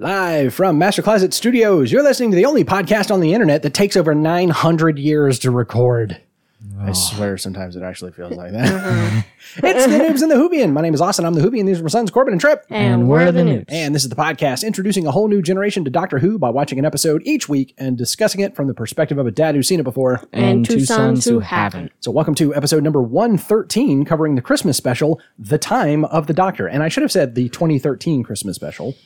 Live from Master Closet Studios, you're listening to the only podcast on the internet that takes over 900 years to record. I swear sometimes it actually feels like that. Uh-huh. it's the Noobs and the Whovian. My name is Austin. I'm the Whovian. These are my sons, Corbin and Trip. And we're the news. And this is the podcast introducing a whole new generation to Doctor Who by watching an episode each week and discussing it from the perspective of a dad who's seen it before. And two sons who haven't. So, welcome to episode number 113, covering the Christmas special, The Time of the Doctor. And I should have said the 2013 Christmas special.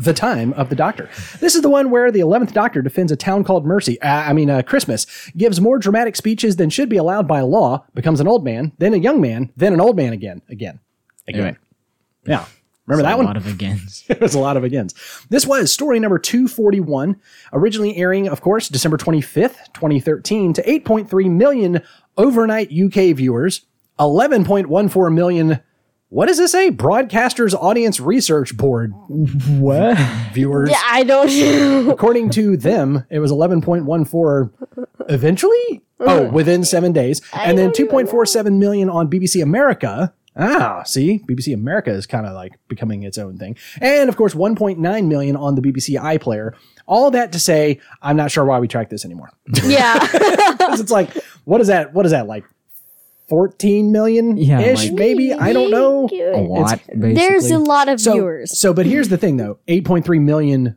The Time of the Doctor. This is the one where the 11th Doctor defends a town called Mercy, uh, I mean, uh, Christmas, gives more dramatic speeches than should be allowed by law, becomes an old man, then a young man, then an old man again, again, again. Yeah. Remember that one? a lot of agains. It was a lot of agains. This was story number 241, originally airing, of course, December 25th, 2013, to 8.3 million overnight UK viewers, 11.14 million. What does this say? Broadcasters Audience Research Board what? viewers. Yeah, I don't know. According to them, it was 11.14 eventually. Oh, within seven days. And then 2.47 million on BBC America. Ah, see, BBC America is kind of like becoming its own thing. And of course, 1.9 million on the BBC iPlayer. All that to say, I'm not sure why we track this anymore. yeah. 'Cause it's like, what is that? What is that? Like 14 million ish, Yeah, like- maybe? I don't know. A lot, basically. There's a lot of So, viewers. so, but here's the thing though 8.3 million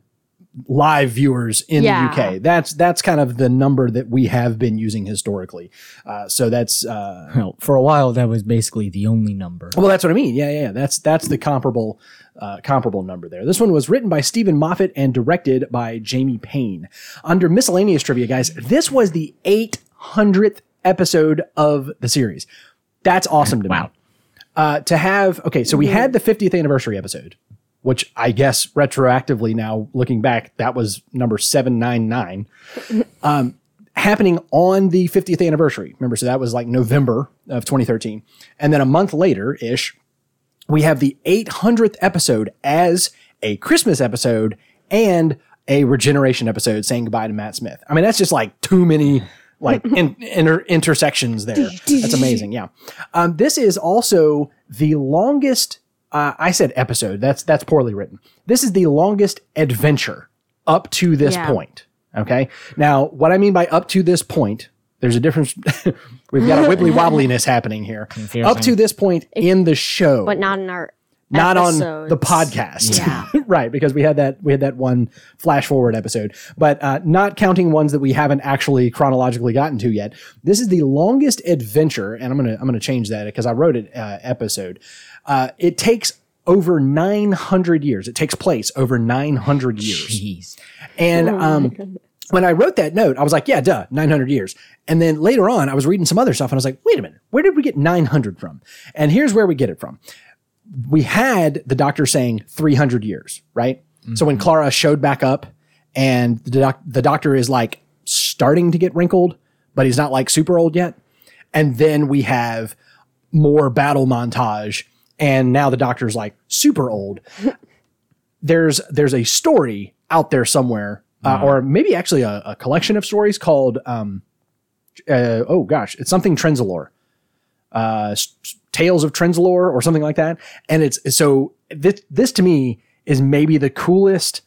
live viewers in Yeah. the UK. That's that's kind of the number that we have been using historically. Uh, so that's uh, Well, for a while, that was basically the only number. well, that's what I mean. Yeah, yeah, yeah. That's that's the comparable uh, comparable number there. This one was written by Steven Moffat and directed by Jamie Payne. Under miscellaneous trivia, guys, this was the 800th episode of the series. That's awesome to me. Uh, to have okay, so we had the 50th anniversary episode, which I guess retroactively now looking back, that was number 799 Um, happening on the 50th anniversary. Remember, so that was like November of 2013. And then a month later ish, we have the 800th episode as a Christmas episode and a regeneration episode saying goodbye to Matt Smith. I mean, that's just like too many like in, inter, intersections there. That's amazing. Yeah. Um, this is also the longest, uh, I said episode. That's, that's poorly written. This is the longest adventure up to this Yeah. point. Okay. Now, what I mean by up to this point, there's a difference. We've got a wibbly wobbliness happening here. Up to this point in the show, but not in our not on the podcast. Yeah. right, because we had that we had that one flash forward episode, but uh, not counting ones that we haven't actually chronologically gotten to yet. This is the longest adventure, and I'm gonna I'm gonna change that because I wrote it uh, episode. Uh, it takes over 900 years. It takes place over 900 years. Jeez. And Oh um, when I wrote that note, I was like, yeah, duh, 900 years. And then later on, I was reading some other stuff and I was like, wait a minute, where did we get 900 from? And here's where we get it from. We had the doctor saying 300 years, right? So when Clara showed back up and the, doc- the doctor is like starting to get wrinkled, but he's not like super old yet. And then we have more battle montage. And now the doctor's like super old there's there's a story out there somewhere, uh, or maybe actually a, a collection of stories called um, uh, oh gosh, it's something Trenzalore, uh, s- s- Tales of Trenzalore or something like that. And it's so this this to me is maybe the coolest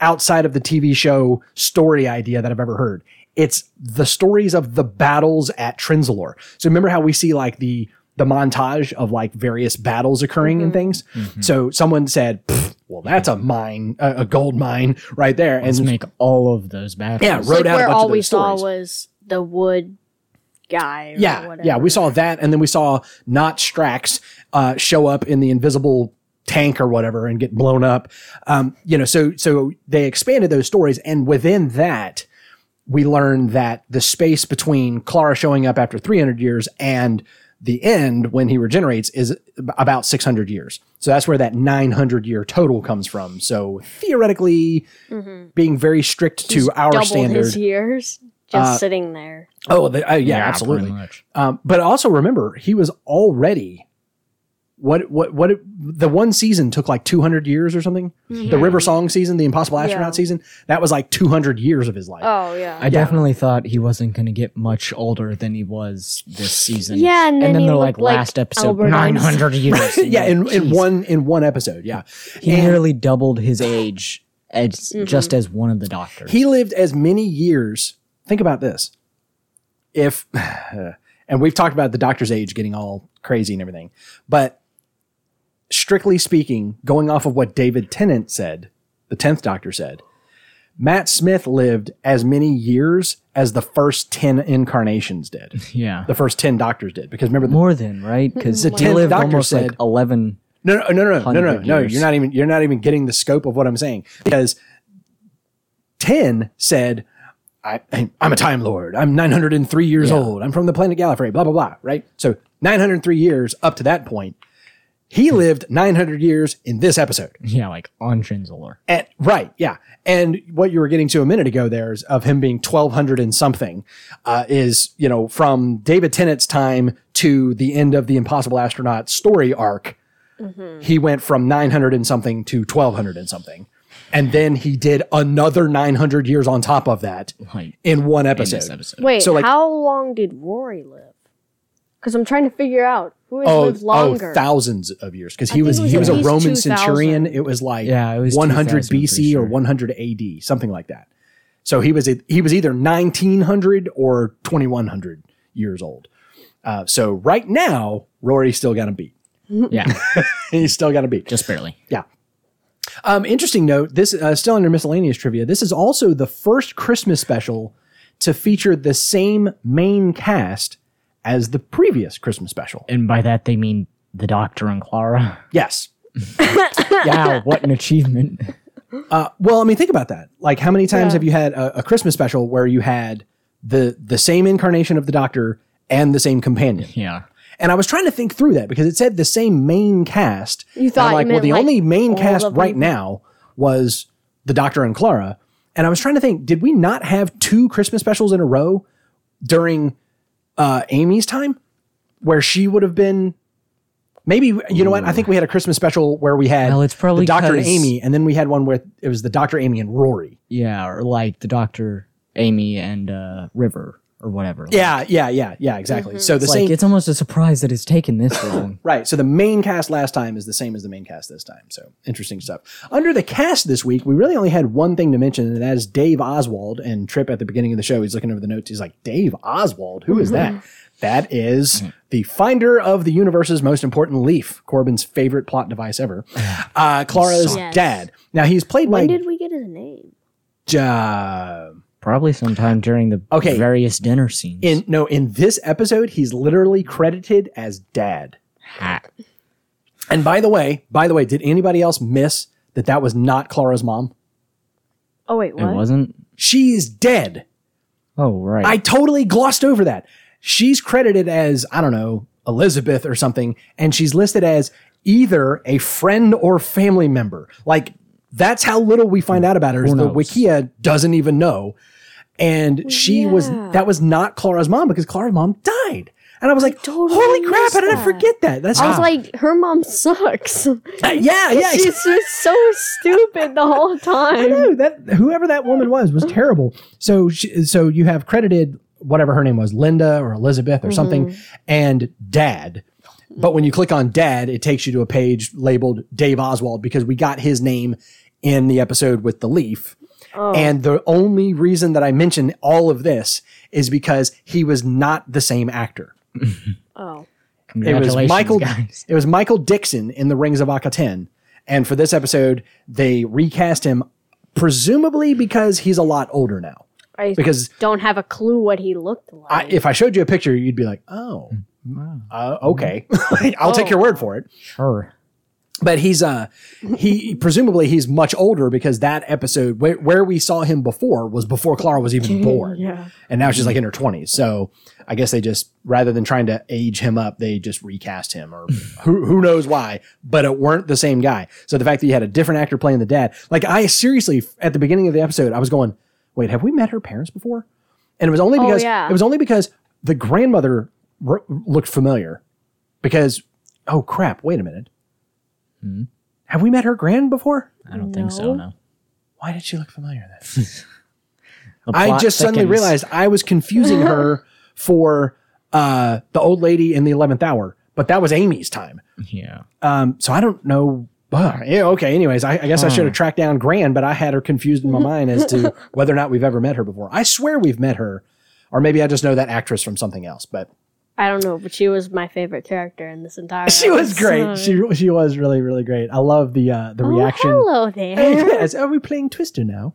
outside of the TV show story idea that I've ever heard. It's the stories of the battles at Trenzalore. So remember how we see like the the montage of like various battles occurring and mm-hmm. things. Mm-hmm. So someone said, "Well, that's a mine, a, a gold mine right there." Let's and make all of those battles. Yeah, wrote like out a bunch all of we those saw was the wood guy. Or yeah, whatever. yeah, we saw that, and then we saw not Strax uh, show up in the invisible tank or whatever and get blown up. Um, you know, so so they expanded those stories, and within that, we learned that the space between Clara showing up after 300 years and the end when he regenerates is about 600 years. So that's where that 900 year total comes from. So theoretically, being very strict to our standard. years just sitting there. Oh, the, uh, yeah, Yeah, absolutely. much. Um, but also remember, he was already what what what it, the one season took like 200 years or something. The River Song season, the Impossible Astronaut Yeah. season, that was like 200 years of his life. Oh yeah. I definitely thought he wasn't going to get much older than he was this season. Yeah, and then he they're looked like like last episode, Albert nine hundred years. yeah, in, in one in one episode, yeah. he nearly doubled his age as just as one of the doctors. He lived as many years. Think about this. If, and we've talked about the doctor's age getting all crazy and everything, but strictly speaking, going off of what David Tennant said, the 10th doctor said, Matt Smith lived as many years as the first 10 incarnations did. yeah. The first 10 doctors did. Because remember, the, More than, right? Because The 10th lived doctor almost said- like 11. No, no, no, no, no, no, no, no. You're not even you're not even getting the scope of what I'm saying because ten said, I, I'm a time lord. I'm 903 years Yeah. old. I'm from the planet Gallifrey. Blah blah blah. Right. So 903 years up to that point. He lived 900 years in this episode. Yeah, like on Shinzler. And, right, yeah. And what you were getting to a minute ago there is of him being 1200 and something uh, is, you know, from David Tennant's time to the end of the Impossible Astronaut story arc, he went from 900 and something to 1200 and something. And then he did another 900 years on top of that Like in one episode. this episode. Wait, So, like- how long did Rory live? Because I'm trying to figure out who has Oh, lived oh, longer. thousands of years because he was was he was a Roman 2000. centurion. It was like Yeah, it was 100 BC pretty or 100 AD, something like that. So he was he was either 1900 or 2100 years old. Uh, so right now, Rory's still got to beat. Yeah, He's still got to beat. just barely. Yeah. Um, interesting note. This uh, still under miscellaneous trivia. This is also the first Christmas special to feature the same main cast as the previous Christmas special. And by that they mean the Doctor and Clara. Yes. yeah, what an achievement. Uh, well, I mean, think about that. Like, how many times Yeah. have you had a, a Christmas special where you had the the same incarnation of the Doctor and the same companion? Yeah. And I was trying to think through that because it said the same main cast. You thought I'm you like, well, the like, only main cast right them? now was the Doctor and Clara. And I was trying to think, did we not have two Christmas specials in a row during uh, Amy's time, where she would have been? Maybe you know what? I think we had a Christmas special where we had Well, it's probably the Doctor and 'cause- Amy, and then we had one where it was the Doctor, Amy, and Rory. Yeah, or like the Doctor, Amy, and uh, River or whatever. Like, Yeah, yeah, yeah, yeah, exactly. So the it's same, like it's almost a surprise that it's taken this long. right? So the main cast last time is the same as the main cast this time. So interesting stuff. Under the cast this week, we really only had one thing to mention, and that is Dave Oswald. And Trip at the beginning of the show, he's looking over the notes. He's like, "Dave Oswald, who is that?" That is the finder of the universe's most important leaf, Corbin's favorite plot device ever. Uh, Clara's Yes. dad. Now he's played When by did we get his name? uh, Probably sometime during the Okay. various dinner scenes. in no in this episode. He's literally credited as dad. hat. And by the way, by the way, did anybody else miss that that was not Clara's mom? Oh wait, It what? wasn't. She's dead. Oh right. I totally glossed over that. She's credited as, I don't know, Elizabeth or something, and she's listed as either a friend or family member. Like, that's how little we find out about her. Is the knows? Wikia doesn't even know. And she was, that was not Clara's mom because Clara's mom died. And I was like, totally holy crap, how did I forget that? That's I was just- like, her mom sucks. Uh, yeah, yeah. She's just so stupid the whole time. I know that whoever that woman was was terrible. So she, so you have credited whatever her name was, Linda or Elizabeth or something, and Dad. But when you click on Dad, it takes you to a page labeled Dave Oswald because we got his name in the episode with the leaf. And the only reason that I mention all of this is because he was not the same actor. Oh. It was Congratulations, Michael. guys. It was Michael Dixon in The Rings of Akhaten, and for this episode, they recast him, presumably because he's a lot older now. I Because don't have a clue what he looked like. I, if I showed you a picture, you'd be like, "Oh, uh, okay, I'll take your word for it." Sure. But he's uh he presumably he's much older because that episode where, where we saw him before was before Clara was even born. Yeah. And now she's like in her 20s. So I guess they just rather than trying to age him up, they just recast him or who who knows why, but it weren't the same guy. So the fact that you had a different actor playing the dad, like I seriously at the beginning of the episode, I was going, "Wait, have we met her parents before?" And it was only Oh, because yeah. it was only because the grandmother r- looked familiar because oh crap, wait a minute. Have we met her grand before? I don't think so. No. No. Why did she look familiar then? The I plot just suddenly thickens. realized I was confusing her for uh, the old lady in the eleventh hour, but that was Amy's time. Yeah. Um, so I don't know. Ah, yeah, okay. Anyways, I, I guess I should have tracked down Gran, but I had her confused in my mind as to whether or not we've ever met her before. I swear we've met her, or maybe I just know that actress from something else. But I don't know, but she was my favorite character in this entire. she was great. She she was really really great. I love the uh, the Oh, reaction. hello there. yes, are we playing Twister now?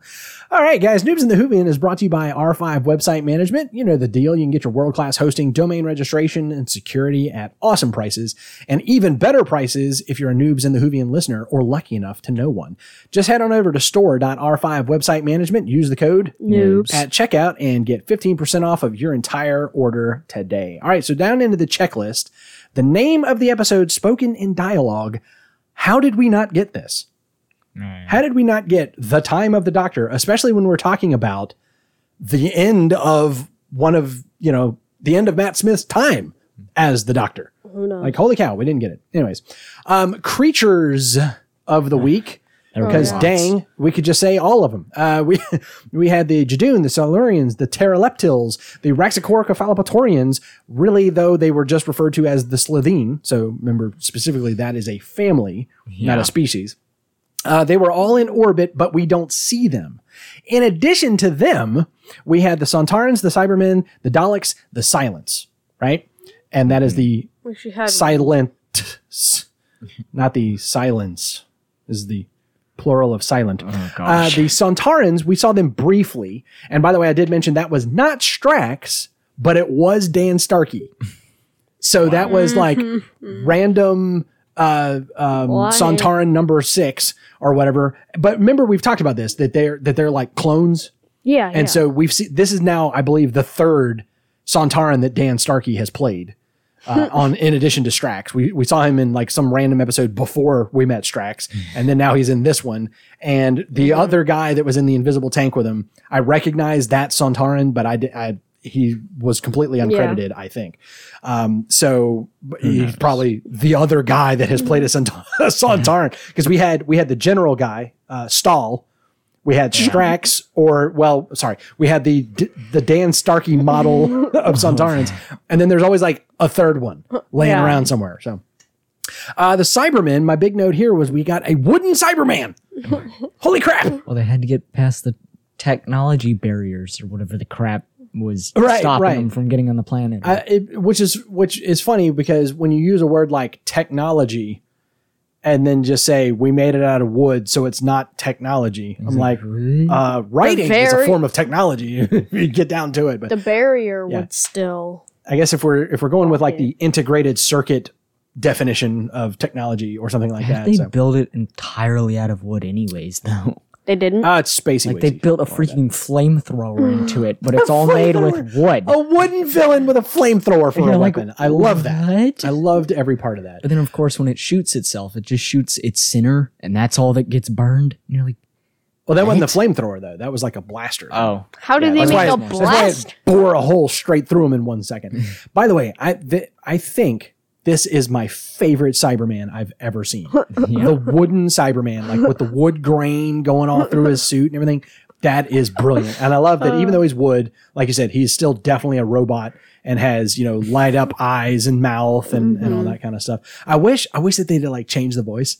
All right, guys. Noobs in the Whovian is brought to you by R5 Website Management. You know the deal. You can get your world class hosting, domain registration, and security at awesome prices, and even better prices if you're a Noobs in the Whovian listener or lucky enough to know one. Just head on over to store.r5 Website Management. Use the code Noobs. at checkout and get 15% off of your entire order today. All right, so down into the checklist, the name of the episode spoken in dialogue. How did we not get this? How did we not get the time of the doctor, especially when we're talking about the end of one of, you know, the end of Matt Smith's time as the doctor? Who knows? Like, holy cow, we didn't get it. Anyways, um, creatures of the week. Because Lots. dang, we could just say all of them. Uh, we we had the Judoon, the Silurians, the Terileptils, the Raxacoricofallapatorians. Really, though, they were just referred to as the Slitheen. So remember, specifically, that is a family, not a species. Uh, they were all in orbit, but we don't see them. In addition to them, we had the Sontarans, the Cybermen, the Daleks, the Silence, right? And that is the We should have silent, not the silence, is the plural of silent. Oh Uh, the Sontarans, we saw them briefly. And by the way, I did mention that was not Strax, but it was Dan Starkey. So that was like random uh, um, Why? Sontaran number six or whatever. But remember, we've talked about this that they're that they're like clones, yeah, and yeah. so we've seen this is now, I believe, the third Sontaran that Dan Starkey has played. Uh, on in addition to Strax, we we saw him in like some random episode before we met Strax, and then now he's in this one. And the other guy that was in the invisible tank with him, I recognized that Sontaran, but I did I he was completely uncredited. I think. Um, so he's probably the other guy that has played a Sant- a Sontaran because we had we had the general guy uh, Staal. We had Strax, or well, sorry, we had the the Dan Starkey model of Sontarans, and then there's always like a third one laying Yeah. around somewhere. So, uh, the Cybermen. My big note here was we got a wooden Cyberman. Holy crap! well, they had to get past the technology barriers or whatever the crap was Right, stopping right. them from getting on the planet. Uh, it, which is which is funny because when you use a word like technology, and then just say we made it out of wood, so it's not technology. I'm like, Really? uh, writing is a form of technology. if you get down to it, but the barrier Yeah. would still. I guess if we're if we're going with like the integrated circuit definition of technology or something like that, they so. built it entirely out of wood, anyways. Though, They didn't. Uh, it's spacey. like they wazy. built a freaking flamethrower into it, but it's all made with wood. a wooden villain with a flamethrower for You're a like, weapon. I love that. what? I loved every part of that. But then, of course, when it shoots itself, it just shoots its center, and that's all that gets burned. And you're like, Well, that wasn't the flamethrower though. That was like a blaster. oh, How did Yeah, they make why, a that's why blast? it bore a hole straight through him in one second. By the way, I th- I think this is my favorite Cyberman I've ever seen. The wooden Cyberman, like with the wood grain going all through his suit and everything. That is brilliant, and I love that. Even though he's wood, like you said, he's still definitely a robot and has you know light up eyes and mouth and, and all mm-hmm. that kind of stuff. I wish I wish that they'd like change the voice,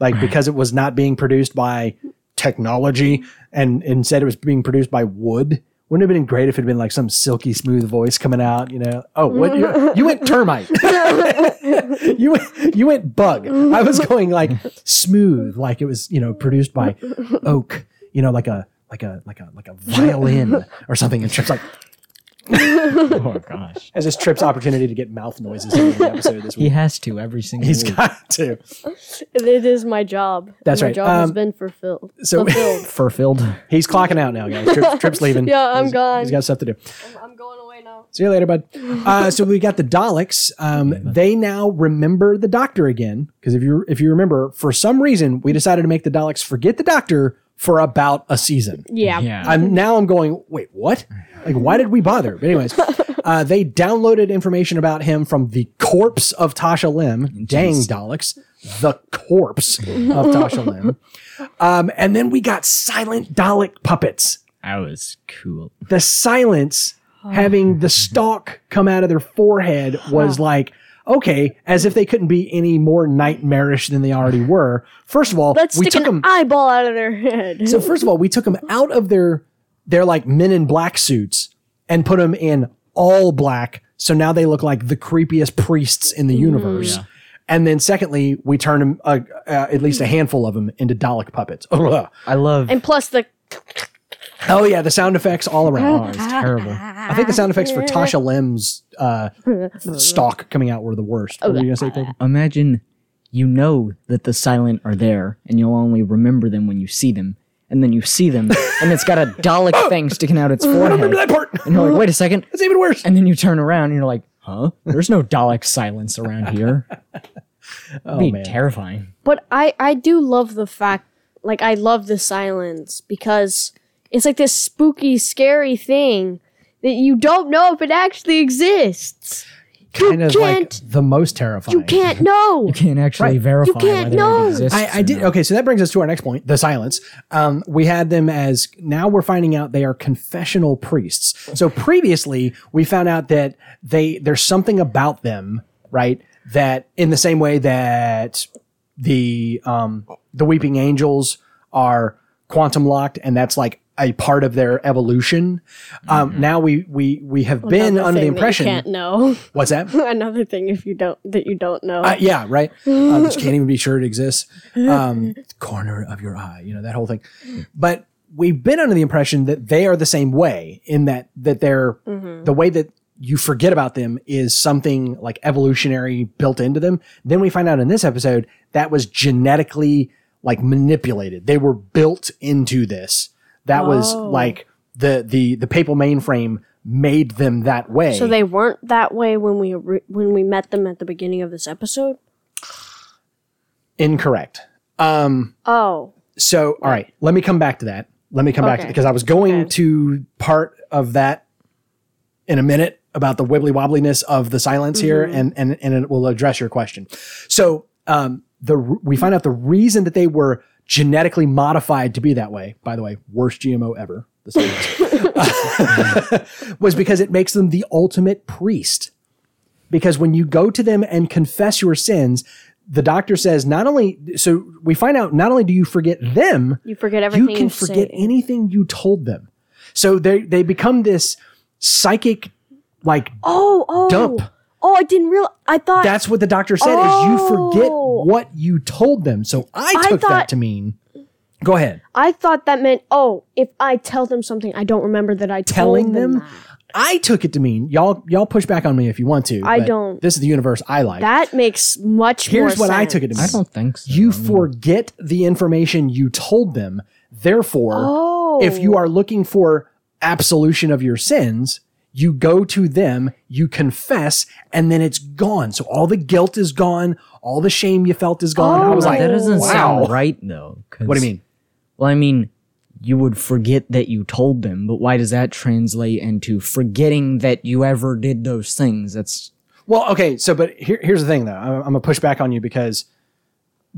like because it was not being produced by technology and instead it was being produced by wood. Wouldn't it have been great if it had been like some silky smooth voice coming out, you know? Oh, what you, went termite. you went you went bug. I was going like smooth, like it was, you know, produced by oak, you know, like a like a like a like a violin or something. And Trip's like oh gosh, As this Trip's opportunity to get mouth noises in the episode this week. he has to every single He's week. got to. It is my job. That's my right. job has Um, been fulfilled. so- fulfilled. fur. He's clocking out now, guys. Trip's, Trip's leaving. Yeah, I'm He's- gone. He's got stuff to do. I'm going away now. See you later, bud. Uh, so we got the Daleks. Um, they now remember the Doctor again because if you if you remember, for some reason we decided to make the Daleks forget the Doctor for about a season. Yeah. Yeah. I'm now I'm going. Wait, what? Like, why did we bother? But anyways, uh, they downloaded information about him from the corpse of Tasha Lem. Dang Daleks, the corpse of Tasha Lem. Um, and then we got silent Dalek puppets That was cool. the silence having the stalk come out of their forehead was like, okay, as if they couldn't be any more nightmarish than they already were. First of all, Let's we stick took an them. eyeball out of their head. So first of all, we took them out of their their like men in black suits and put them in all black. So now they look like the creepiest priests in the Mm-hmm. universe. And then secondly, we turn them uh, uh, at least a handful of them into Dalek puppets. oh I love. and plus the yeah, the sound effects all Oh, around. it's terrible. I think the sound effects for Tasha Lem's uh, stalk coming out were the worst. What were you gonna say, Peggy? Imagine you know that the silent are there, and you'll only remember them when you see them, and then you see them, and it's got a Dalek thing sticking out its I forehead, remember that part. and you're like, "Wait a second. That's even worse. And then you turn around, and you're like, "Huh? There's no Dalek silence around here." Oh be man. terrifying. But I I do love the fact like I love the silence because it's like this spooky scary thing that you don't know if it actually exists. kind of like can't- the most terrifying. You can't know. You can't actually Right. verify You can't whether know. it exists. I, I did. not. Okay, so that brings us to our next point: the silence. Um, we had them as now we're finding out they are confessional priests. So previously, we found out that they there's something about them, right? That in the same way that the um, the weeping angels are quantum locked, and that's like a part of their evolution. Um, now we we we have been under the thing that impression. you can't know. What's that? Another thing if you don't that you don't know. Uh, yeah, right. Um, that you can't even be sure it exists. Um, corner of your eye, you know that whole thing. But we've been under the impression that they are the same way in that that they're the way that you forget about them is something like evolutionary built into them. Then we find out in this episode that was genetically like manipulated. They were built into this. That was Oh. like the the the papal mainframe made them that way. so they weren't that way when we when we met them at the beginning of this episode. incorrect. Um, Oh, So, all right, let me come back to that. Let me come back to because I was going Okay. to part of that in a minute about the wibbly wobbliness of the silence here, Mm-hmm. and and and it will address your question. So, um, the we find out the reason that they were genetically modified to be that way. By the way, worst GMO ever. Was because it makes them the ultimate priest because when you go to them and confess your sins the doctor says not only so we find out not only do you forget them you forget everything you can you forget say. anything you told them so they they become this psychic like Oh, oh, dump. Oh, I didn't real. I thought that's what the doctor said is you forget Oh. what you told them so i I took that thought- to mean go ahead I thought that meant oh, if I tell them something, I don't remember that I telling told them. them that. i took it to mean y'all y'all push back on me if you want to I don't. this is the universe i like That makes much Here's more what I took it to mean. I don't think so. you forget the information you told them. Therefore, Oh, if you oh. are looking for absolution of your sins, you go to them, you confess, and then it's gone. So all the guilt is gone, all the shame you felt is gone. I oh, was Oh. like, that doesn't wow. sound right though. What do you mean? Well, I mean, you would forget that you told them, but why does that translate into forgetting that you ever did those things? That's Well, okay. So, but here, here's the thing, though. I'm, I'm gonna push back on you because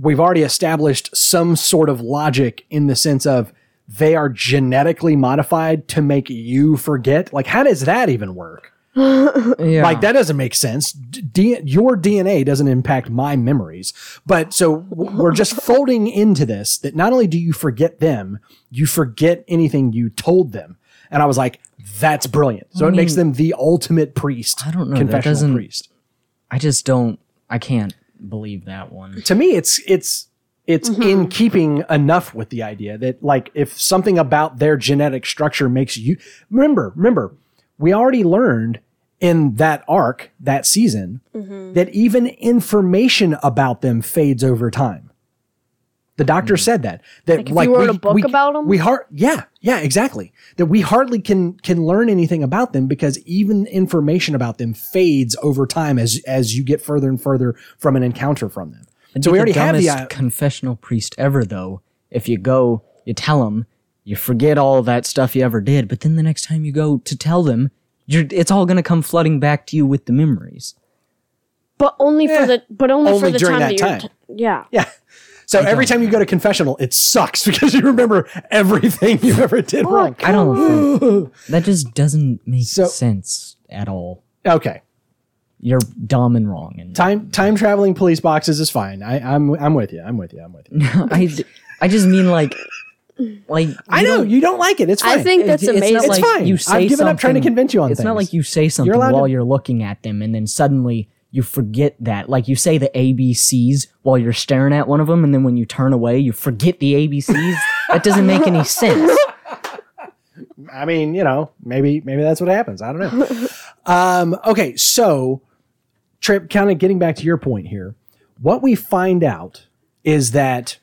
we've already established some sort of logic in the sense of they are genetically modified to make you forget. Like, how does that even work? yeah. Like that doesn't make sense. D- your DNA doesn't impact my memories. But so we're just folding into this that not only do you forget them, you forget anything you told them. And I was like, that's brilliant. So it makes them the ultimate priest. I don't know, that Confessional doesn't- priest. I just don't. I can't believe that one. To me, it's it's it's mm-hmm. in keeping enough with the idea that like if something about their genetic structure makes you remember, remember, we already learned in that arc, that season, mm-hmm. that even information about them fades over time. The doctor mm. said that. That Like if you wrote a book we, about 'em? we har- yeah, yeah, exactly. That we hardly can can learn anything about them because even information about them fades over time as as you get further and further from an encounter from them. So we already have the dumbest uh, confessional priest ever, though. If you go, you tell him, you forget all that stuff you ever did, but then the next time you go to tell them, you're, it's all going to come flooding back to you with the memories. but only for the but only, Only for the during time that that, you're time. t- yeah. yeah. So every time you go to confessional, it sucks because you remember everything you ever did wrong. I don't think that just doesn't make So- sense at all. Okay. You're dumb and wrong. And Time time traveling police boxes is fine. I, I'm I'm with you. I'm with you. I'm with you. I, I just mean like, like I know don't- you don't like it. It's fine. I think that's it's amazing. Not It's like fine. You I've say given up trying to convince you on It's not like you say something allowed while to- you're looking at them, and then suddenly you forget that. Like you say the ABCs while you're staring at one of them, and then when you turn away, you forget the ABCs. that doesn't make any sense. I mean, you know, maybe maybe that's what happens. I don't know. um, okay, so Trip, kind of getting back to your point here, what we find out is that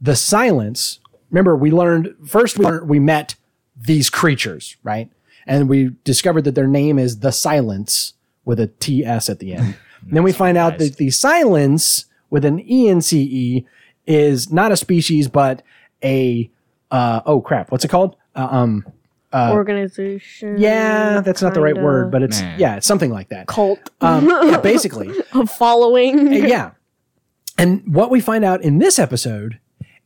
the silence. Remember, we learned first we learned, we met these creatures, right? And we discovered that their name is the Silence with a T S at the end. Then we find out that the Silence with an E N C E is not a species, but a uh, oh crap, what's it called? Uh, um, Organization. yeah, that's not the right kinda word, but it's Nah. yeah, it's something like that. cult. Um, yeah, basically, A following. yeah. And what we find out in this episode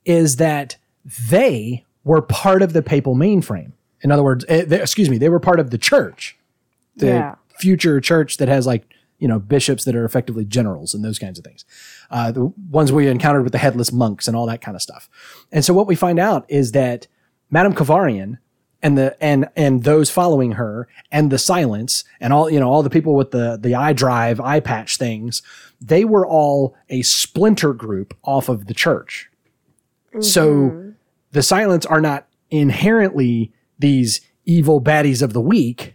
is that they were part of the papal mainframe. In other words, eh, they- excuse me, they were part of the church, the Yeah. future church that has like you know bishops that are effectively generals and those kinds of things. Uh, the ones we encountered with the headless monks and all that kind of stuff. And so what we find out is that Madame Kovarian and the and and those following her and the silence and all you know all the people with the the eye drive eye patch things they were all a splinter group off of the church. So mm-hmm. the silence are not inherently these evil baddies of the week.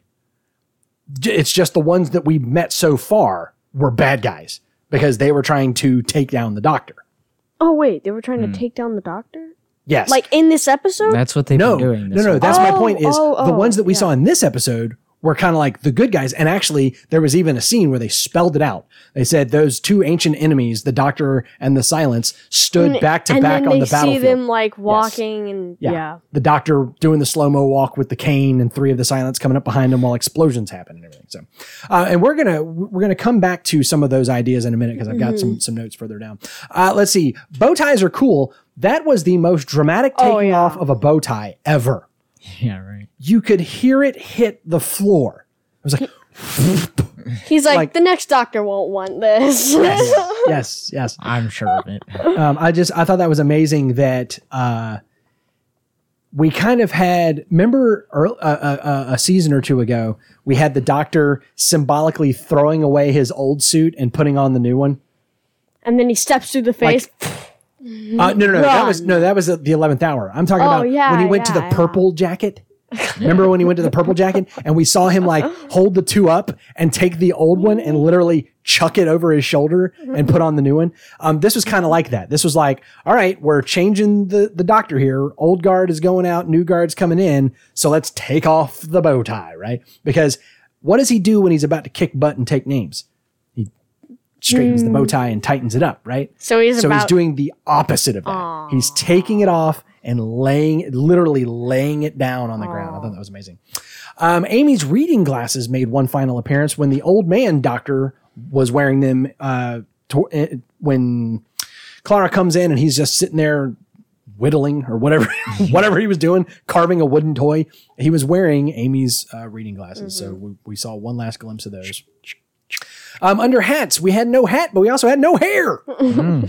It's just the ones that we've met so far were bad guys because they were trying to take down the doctor. Oh wait, they were trying to hmm. take down the doctor. Yes Like in this episode. That's what they've no, been doing. no, This no. whole That's my Oh, point. Is oh, the oh, ones that we yeah. saw in this episode were kind of like the good guys, and actually there was even a scene where they spelled it out. They said those two ancient enemies, the Doctor and the Silence, stood back to and back then on they the battlefield. see them like walking and yeah. yeah. the Doctor doing the slow mo walk with the cane, and three of the Silence coming up behind him while explosions happen and everything. So, uh, and we're gonna we're gonna come back to some of those ideas in a minute because I've got Mm-hmm. some some notes further down. Uh, let's see. Bow ties are cool. That was the most dramatic taking Oh, yeah. off of a bow tie ever yeah, right. you could hear it hit the floor. It was like, He's like, Like- the next doctor won't want this. yes, yes. yes, I'm sure of it. Um, I just, I thought that was amazing that uh, we kind of had, remember earl- uh, uh, uh, a season or two ago, we had the doctor symbolically throwing away his old suit and putting on the new one. and then he steps through the face. Uh, no, no, no. That was no, that was the eleventh hour. I'm talking Oh, about yeah, when he went to yeah, the yeah. purple jacket. Remember when he went to the purple jacket and we saw him like hold the two up and take the old one and literally chuck it over his shoulder and put on the new one. Um, this was kind of like that. This was like, all right, we're changing the the doctor here. Old guard is going out, new guard's coming in. So let's take off the bow tie, right? Because what does he do when he's about to kick butt and take names? Straightens the bow tie and tightens it up, right? So he's So about he's doing the opposite of that. He's taking it off and laying, literally laying it down on the ground. I thought that was amazing. Um, Amy's reading glasses made one final appearance when the old man doctor was wearing them. Uh, to, eh, when Clara comes in and he's just sitting there whittling or whatever, whatever he was doing, carving a wooden toy. He was wearing Amy's uh, reading glasses. So we, we saw one last glimpse of those. Um, under hats, we had no hat, but we also had no hair.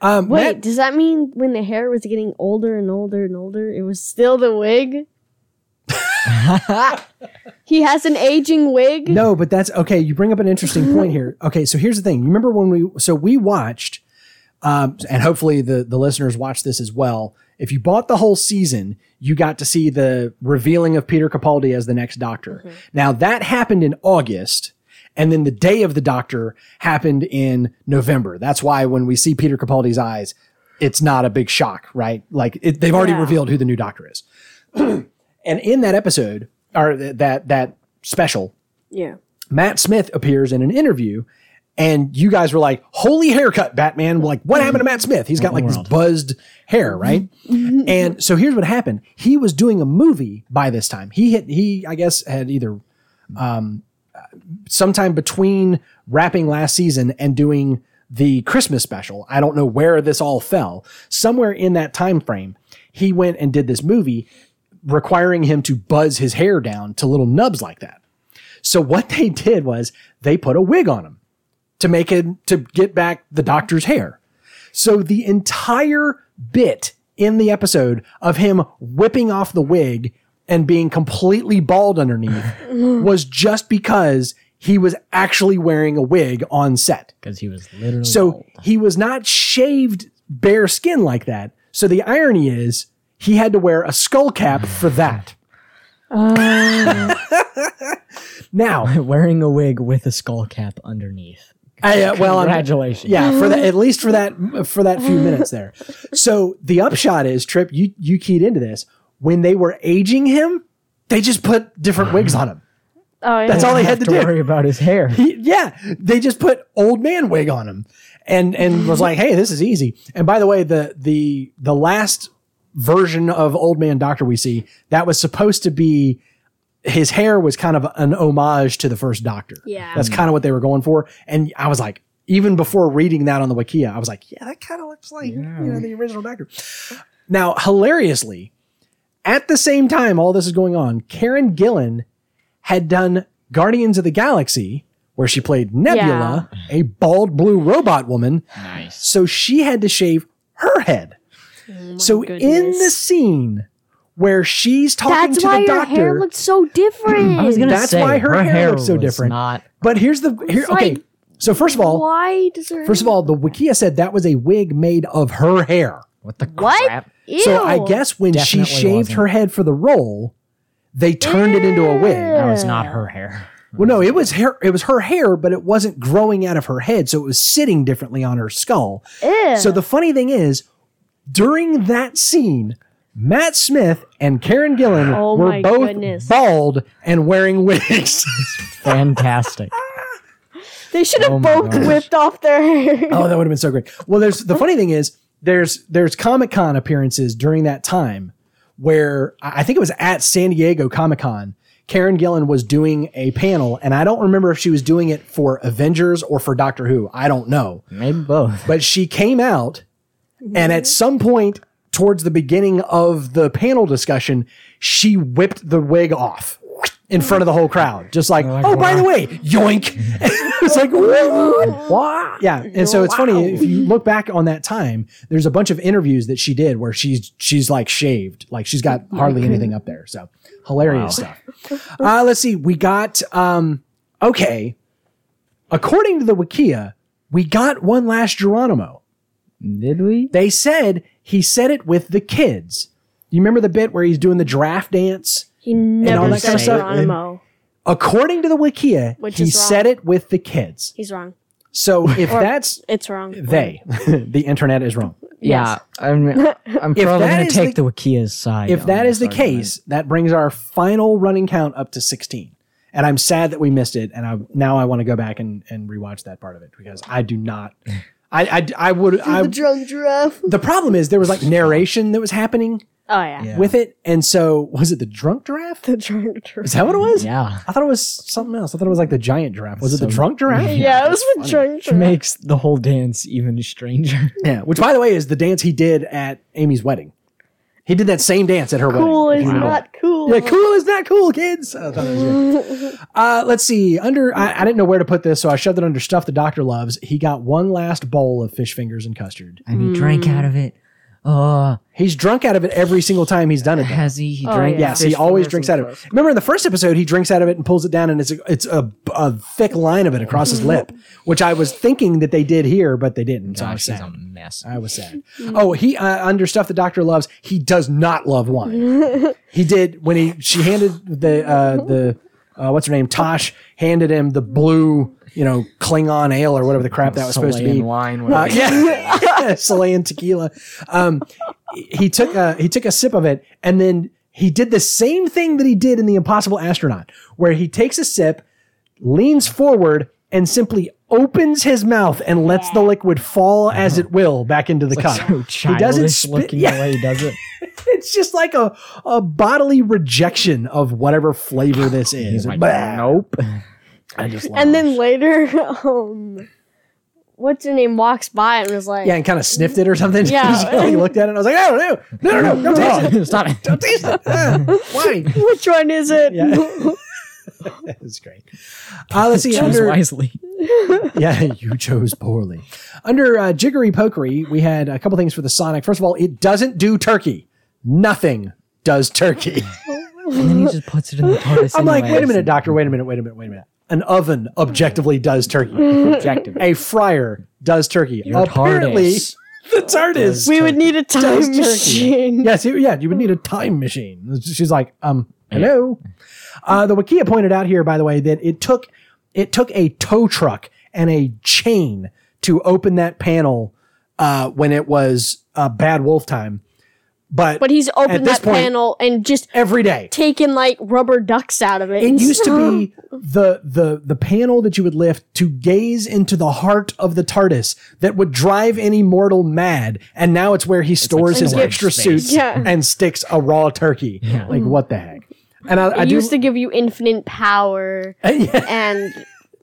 Um, Wait, Matt- does that mean when the hair was getting older and older and older, it was still the wig? he has an aging wig. No, but that's okay. You bring up an interesting point here. Okay, so here's the thing. You remember when we so we watched, um, and hopefully the the listeners watch this as well. If you bought the whole season, you got to see the revealing of Peter Capaldi as the next Doctor. Now that happened in August. And then the day of the doctor happened in November. That's why when we see Peter Capaldi's eyes, it's not a big shock, right? Like it, they've already Yeah. revealed who the new doctor is. and in that episode, or th- that that special, Yeah. Matt Smith appears in an interview, and you guys were like, "Holy haircut, Batman!" Like, what happened to Matt Smith? He's got like this buzzed hair, right? and so here's what happened: he was doing a movie by this time. He had he, I guess, had either um, sometime between wrapping last season and doing the Christmas special. I don't know where this all fell. Somewhere in that time frame, he went and did this movie requiring him to buzz his hair down to little nubs like that. So what they did was they put a wig on him to make it to get back the doctor's hair. So the entire bit in the episode of him whipping off the wig and being completely bald underneath was just because he was actually wearing a wig on set. Because he was literally So bald. he was not shaved bare skin like that. So the irony is he had to wear a skull cap for that. now, wearing a wig with a skull cap underneath. I, uh, well, I'm- Congratulations. yeah, for that at least for that for that few minutes there. So the upshot is, Trip, you you keyed into this when they were aging him, they just put different wigs on him. Oh, yeah. That's all they had to to do. worry about his hair. He- yeah, they just put old man wig on him, and and was like, hey, this is easy. And by the way, the the the last version of old man doctor we see that was supposed to be his hair was kind of an homage to the first doctor. Yeah. that's kind of what they were going for. And I was like, even before reading that on the Wikia, I was like, yeah, that kind of looks like you know the original doctor. Now, hilariously, at the same time all this is going on, Karen Gillan had done Guardians of the Galaxy, where she played Nebula, a bald blue robot woman. Nice. So she had to shave her head. Oh so in the scene where she's talking That's to why the your doctor, hair looks so different. I was gonna That's say why her hair looks so different. Not but here's the here. It's Okay, like- so first of all, Why does her? first of all, the Wikia said that was a wig made of her hair. What the what? crap. Ew. So I guess when she shaved wasn't. her head for the role, they turned it into a wig. That was not her hair. Well, no, it was her. It was her hair, but it wasn't growing out of her head, so it was sitting differently on her skull. Ew. So the funny thing is, during that scene, Matt Smith and Karen Gillan Oh were my both goodness. bald and wearing wigs. Fantastic. they should have Oh both gosh. whipped off their hair. oh, that would have been so great. Well, there's the funny thing is, there's there's Comic Con appearances during that time where I think it was at San Diego Comic Con. Karen Gillan was doing a panel, and I don't remember if she was doing it for Avengers or for Doctor Who. I don't know. Maybe both. but she came out and at some point towards the beginning of the panel discussion she whipped the wig off in front of the whole crowd. Just like Like, oh by the way yoink. It's like what? Yeah and so it's funny if you look back on that time there's a bunch of interviews that she did where she's she's like shaved. Like she's got hardly anything up there so hilarious stuff. Uh let's see we got um okay. According to the wikia we got one last geronimo. Did we? they said he said it with the kids. You remember the bit where he's doing the giraffe dance? He never said kind of stuff. Geronimo. According to the Wikia, Which he is wrong. said it with the kids. He's wrong. So if Or- that's It's wrong. they, the internet is wrong. Yeah. I'm, I'm If probably that going is to take the- the, Wikia's side. If on that is this the argument. case, that brings our final running count up to 16. And I'm sad that we missed it. And I now I want to go back and, and rewatch that part of it because I do not. I, I, I would. I, the drunk giraffe. the problem is there was like narration that was happening Oh yeah. Yeah. with it. And so was it the drunk giraffe? The drunk giraffe. Is that what it was? Yeah. I thought it was something else. I thought it was like the giant giraffe. Was it the drunk giraffe? Yeah, it was with drunk Which giraffe. makes the whole dance even stranger. Yeah. Which, by the way, is the dance he did at Amy's wedding. He did that same dance at her Cool wedding. Cool is not cool. Yeah, cool is not cool, kids. I thought it was good. uh, let's see. Under, I, I didn't know where to put this, so I shoved it under stuff the doctor loves. He got one last bowl of fish fingers and custard. And he drank out of it. Oh, He's drunk out of it every single time he's done it. though. has he? He Oh, drank. yeah. Yes, he fish always fingers drinks and out of it. custard. Remember in the first episode, he drinks out of it and pulls it down, and it's a, it's a, a thick line of it across his lip, which I was thinking that they did here, but they didn't. So I was Gosh, he's sad. a mess. I was sad. Oh, he uh, under stuff the doctor loves. He does not love wine. he did when he she handed the uh, the uh, what's her name Tosh handed him the blue you know Klingon ale or whatever the crap that was supposed to be. wine. Uh, whatever. yeah, Chilean tequila. Um, he took a he took a sip of it and then he did the same thing that he did in the Impossible Astronaut, where he takes a sip, leans forward, and simply opens his mouth and lets the liquid fall as it will back into the cup. so he doesn't childish spit. looking Yeah, the way he does it. it's just like a, a bodily rejection of whatever flavor this is. Like, nope. I just And then later, um, what's her name walks by and was like, yeah, and kind of sniffed it or something. Yeah. he looked at it. and I was like, no, no, no, no, no, don't taste it. Stop it. Don't taste it. Ah, why? which one is it? Yeah. That's great. Uh, let's see. Choose Under, wisely. yeah, you chose poorly. Under uh, Jiggery Pokery, we had a couple things for the Sonic. First of all, it doesn't do turkey. Nothing does turkey. And then he just puts it in the TARDIS. I'm like, wait a minute, doctor. Wait a minute. Wait a minute. Wait a minute. An oven objectively does turkey. Objective. A fryer does turkey. Your Apparently, TARDIS. the TARDIS. we would need a time Does machine. Yes, you- yeah, you would need a time machine. She's like, um, hello. Uh, the Wikia pointed out here, by the way, that it took it took a tow truck and a chain to open that panel uh, when it was uh, bad wolf time. But, But he's At opened this that point- panel and just every day. taken like rubber ducks out of it. It used to be the the the panel that you would lift to gaze into the heart of the TARDIS that would drive any mortal mad, and now it's where he stores his extra space. suits Yeah. and sticks a raw turkey. Like mm-hmm. what the heck? And I, I it do, used to give you infinite power yeah, and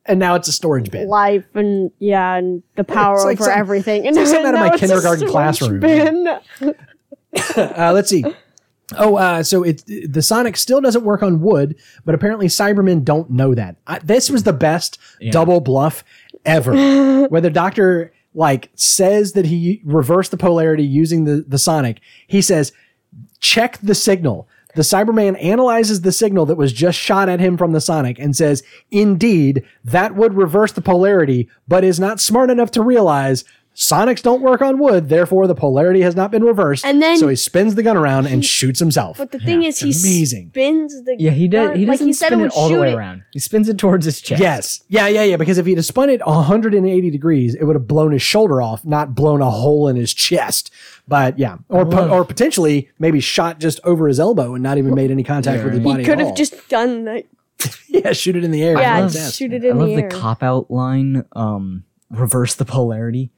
and now it's a storage bin. life and yeah and the power like over some- everything. And like something out of my kindergarten classroom. bin. Uh, let's see. Oh, uh, so it the Sonic still doesn't work on wood, but apparently Cybermen don't know that. I, this was the best double bluff ever, where the Doctor like says that he reversed the polarity using the the Sonic. He says, "Check the signal." The Cyberman analyzes the signal that was just shot at him from the Sonic and says, "Indeed, that would reverse the polarity, but is not smart enough to realize." Sonics don't work on wood, therefore the polarity has not been reversed. And then so he spins the gun around and shoots himself. But the thing is, he amazing. spins the gun. Yeah, he does. gun- He doesn't said spin it would all the way it- around. He spins it towards his chest. Yes. Yeah, yeah, yeah. Because if he'd have spun it 180 degrees, it would have blown his shoulder off, not blown a hole in his chest. But yeah, or po- or potentially maybe shot just over his elbow and not even made any contact with his body. He could have just done that. yeah, shoot it in the air. Yeah, with his just ass. shoot it I in love the the, cop out line. Um, reverse the polarity.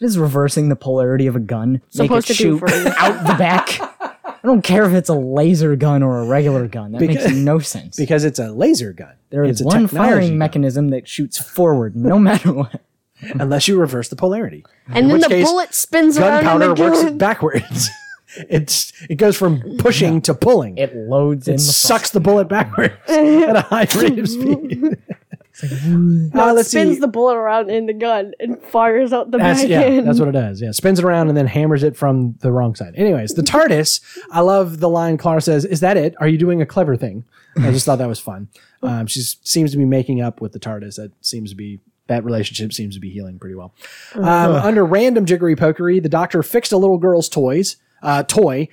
It is reversing the polarity of a gun. Supposed make to it do shoot for you. out the back. I don't care if it's a laser gun or a regular gun. That Because- makes no sense. because it's a laser gun. there It's is a one technology firing gun, mechanism that shoots forward, no matter what. unless you reverse the polarity. And then which the case, bullet spins around in Gunpowder the works gun. backwards. it's it goes from pushing to pulling. It loads in It the front. sucks the bullet backwards at a high rate of speed. No, Uh, it let's spins see. the bullet around in the gun and fires out the That's, back yeah, end. that's what it does. Yeah, spins it around and then hammers it from the wrong side. Anyways, the TARDIS. I love the line Clara says, "Is that it? Are you doing a clever thing?" I just thought that was fun. Um, she seems to be making up with the TARDIS. That seems to be that relationship seems to be healing pretty well. Um, under random jiggery pokery, the Doctor fixed a little girl's toys uh, toy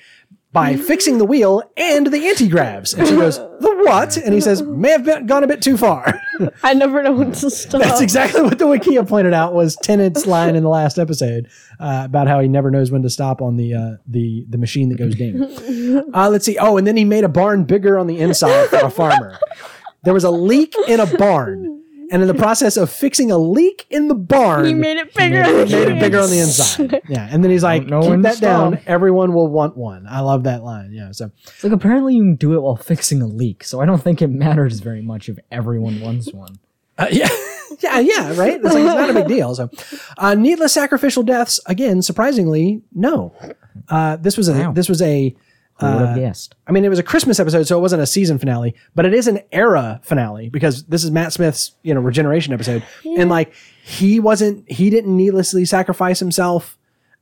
by fixing the wheel and the anti gravs, and she goes, "The what?" And he says, "May have been, gone a bit too far." I never know when to stop. That's exactly what the Wikia pointed out was Tennant's line in the last episode uh, about how he never knows when to stop on the uh, the the machine that goes ding. Uh, let's see. Oh, and then he made a barn bigger on the inside for a farmer. There was a leak in a barn, and in the process of fixing a leak in the barn, He made it bigger. he on the made it bigger on the inside. inside. Yeah, and then he's like, know "Keep when to that down. stop." Everyone will want one." I love that line. Yeah. So It's like apparently you can do it while fixing a leak, so I don't think it matters very much if everyone wants one. Uh, yeah, yeah, yeah. Right. It's like it's not a big deal. So, uh, needless sacrificial deaths again. Surprisingly, no. Uh, this was a Wow. this was a. Who would Uh, have guessed? I mean, it was a Christmas episode, so it wasn't a season finale, but it is an era finale because this is Matt Smith's you know regeneration episode, and like he wasn't he didn't needlessly sacrifice himself.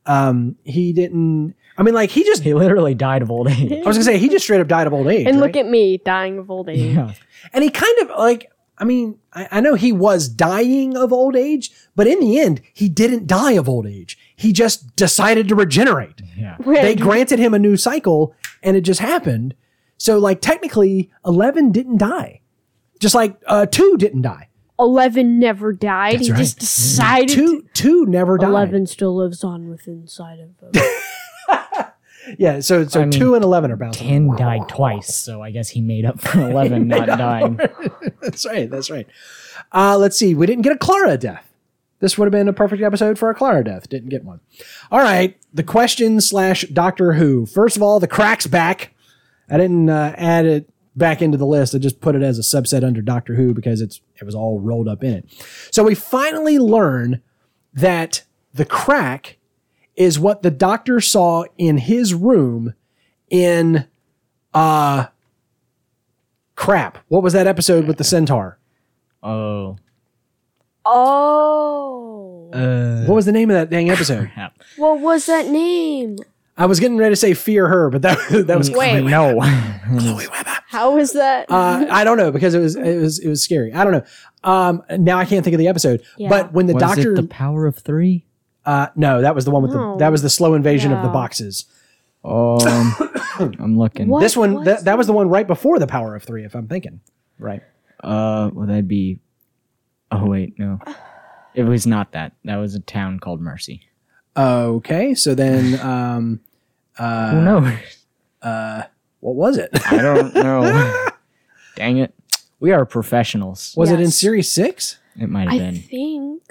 Um, he didn't. I mean, like he just. He literally died of old age. I was gonna say he just straight up died of old age. And right? look at me dying of old age. Yeah. And he kind of like, I mean, I, I know he was dying of old age, but in the end, he didn't die of old age. He just decided to regenerate. Yeah. They granted him a new cycle and it just happened. So, like, technically, 11 didn't die. Just like uh, 2 didn't die. Eleven never died. That's he right. just decided. 2, two never died. Eleven still lives on within inside of him. Yeah, so so I mean, 2 and 11 are bouncing. Ten died twice, so I guess he made up for eleven not dying. That's right. That's right. Uh, let's see. We didn't get a Clara death. This would have been a perfect episode for a Clara death. Didn't get one. All right. The question slash Doctor Who. First of all, the crack's back. I didn't uh, add it back into the list. I just put it as a subset under Doctor Who because it's it was all rolled up in it. So we finally learn that the crack is what the doctor saw in his room in uh crap. What was that episode with the centaur? Oh. Oh. Uh, What was the name of that dang episode? crap. what was that name? I was getting ready to say fear her, but that that was Wait. no. Chloe Webber. How was that? Uh, I don't know because it was it was it was scary. I don't know. Um, now I can't think of the episode. Yeah. But when the was doctor, it the power of three? uh, no, that was the one with the that was the slow invasion of the Yeah. boxes. Um, I'm looking. What this one was that, that was the one right before the power of three, if I'm thinking right. Uh, well, that'd be. Oh wait, no. It was not that. That was a town called Mercy. Okay, so then um, Who knows? what was it? I don't know. Dang it. We are professionals. Was it in Yes. series six? It might have been. I been. think.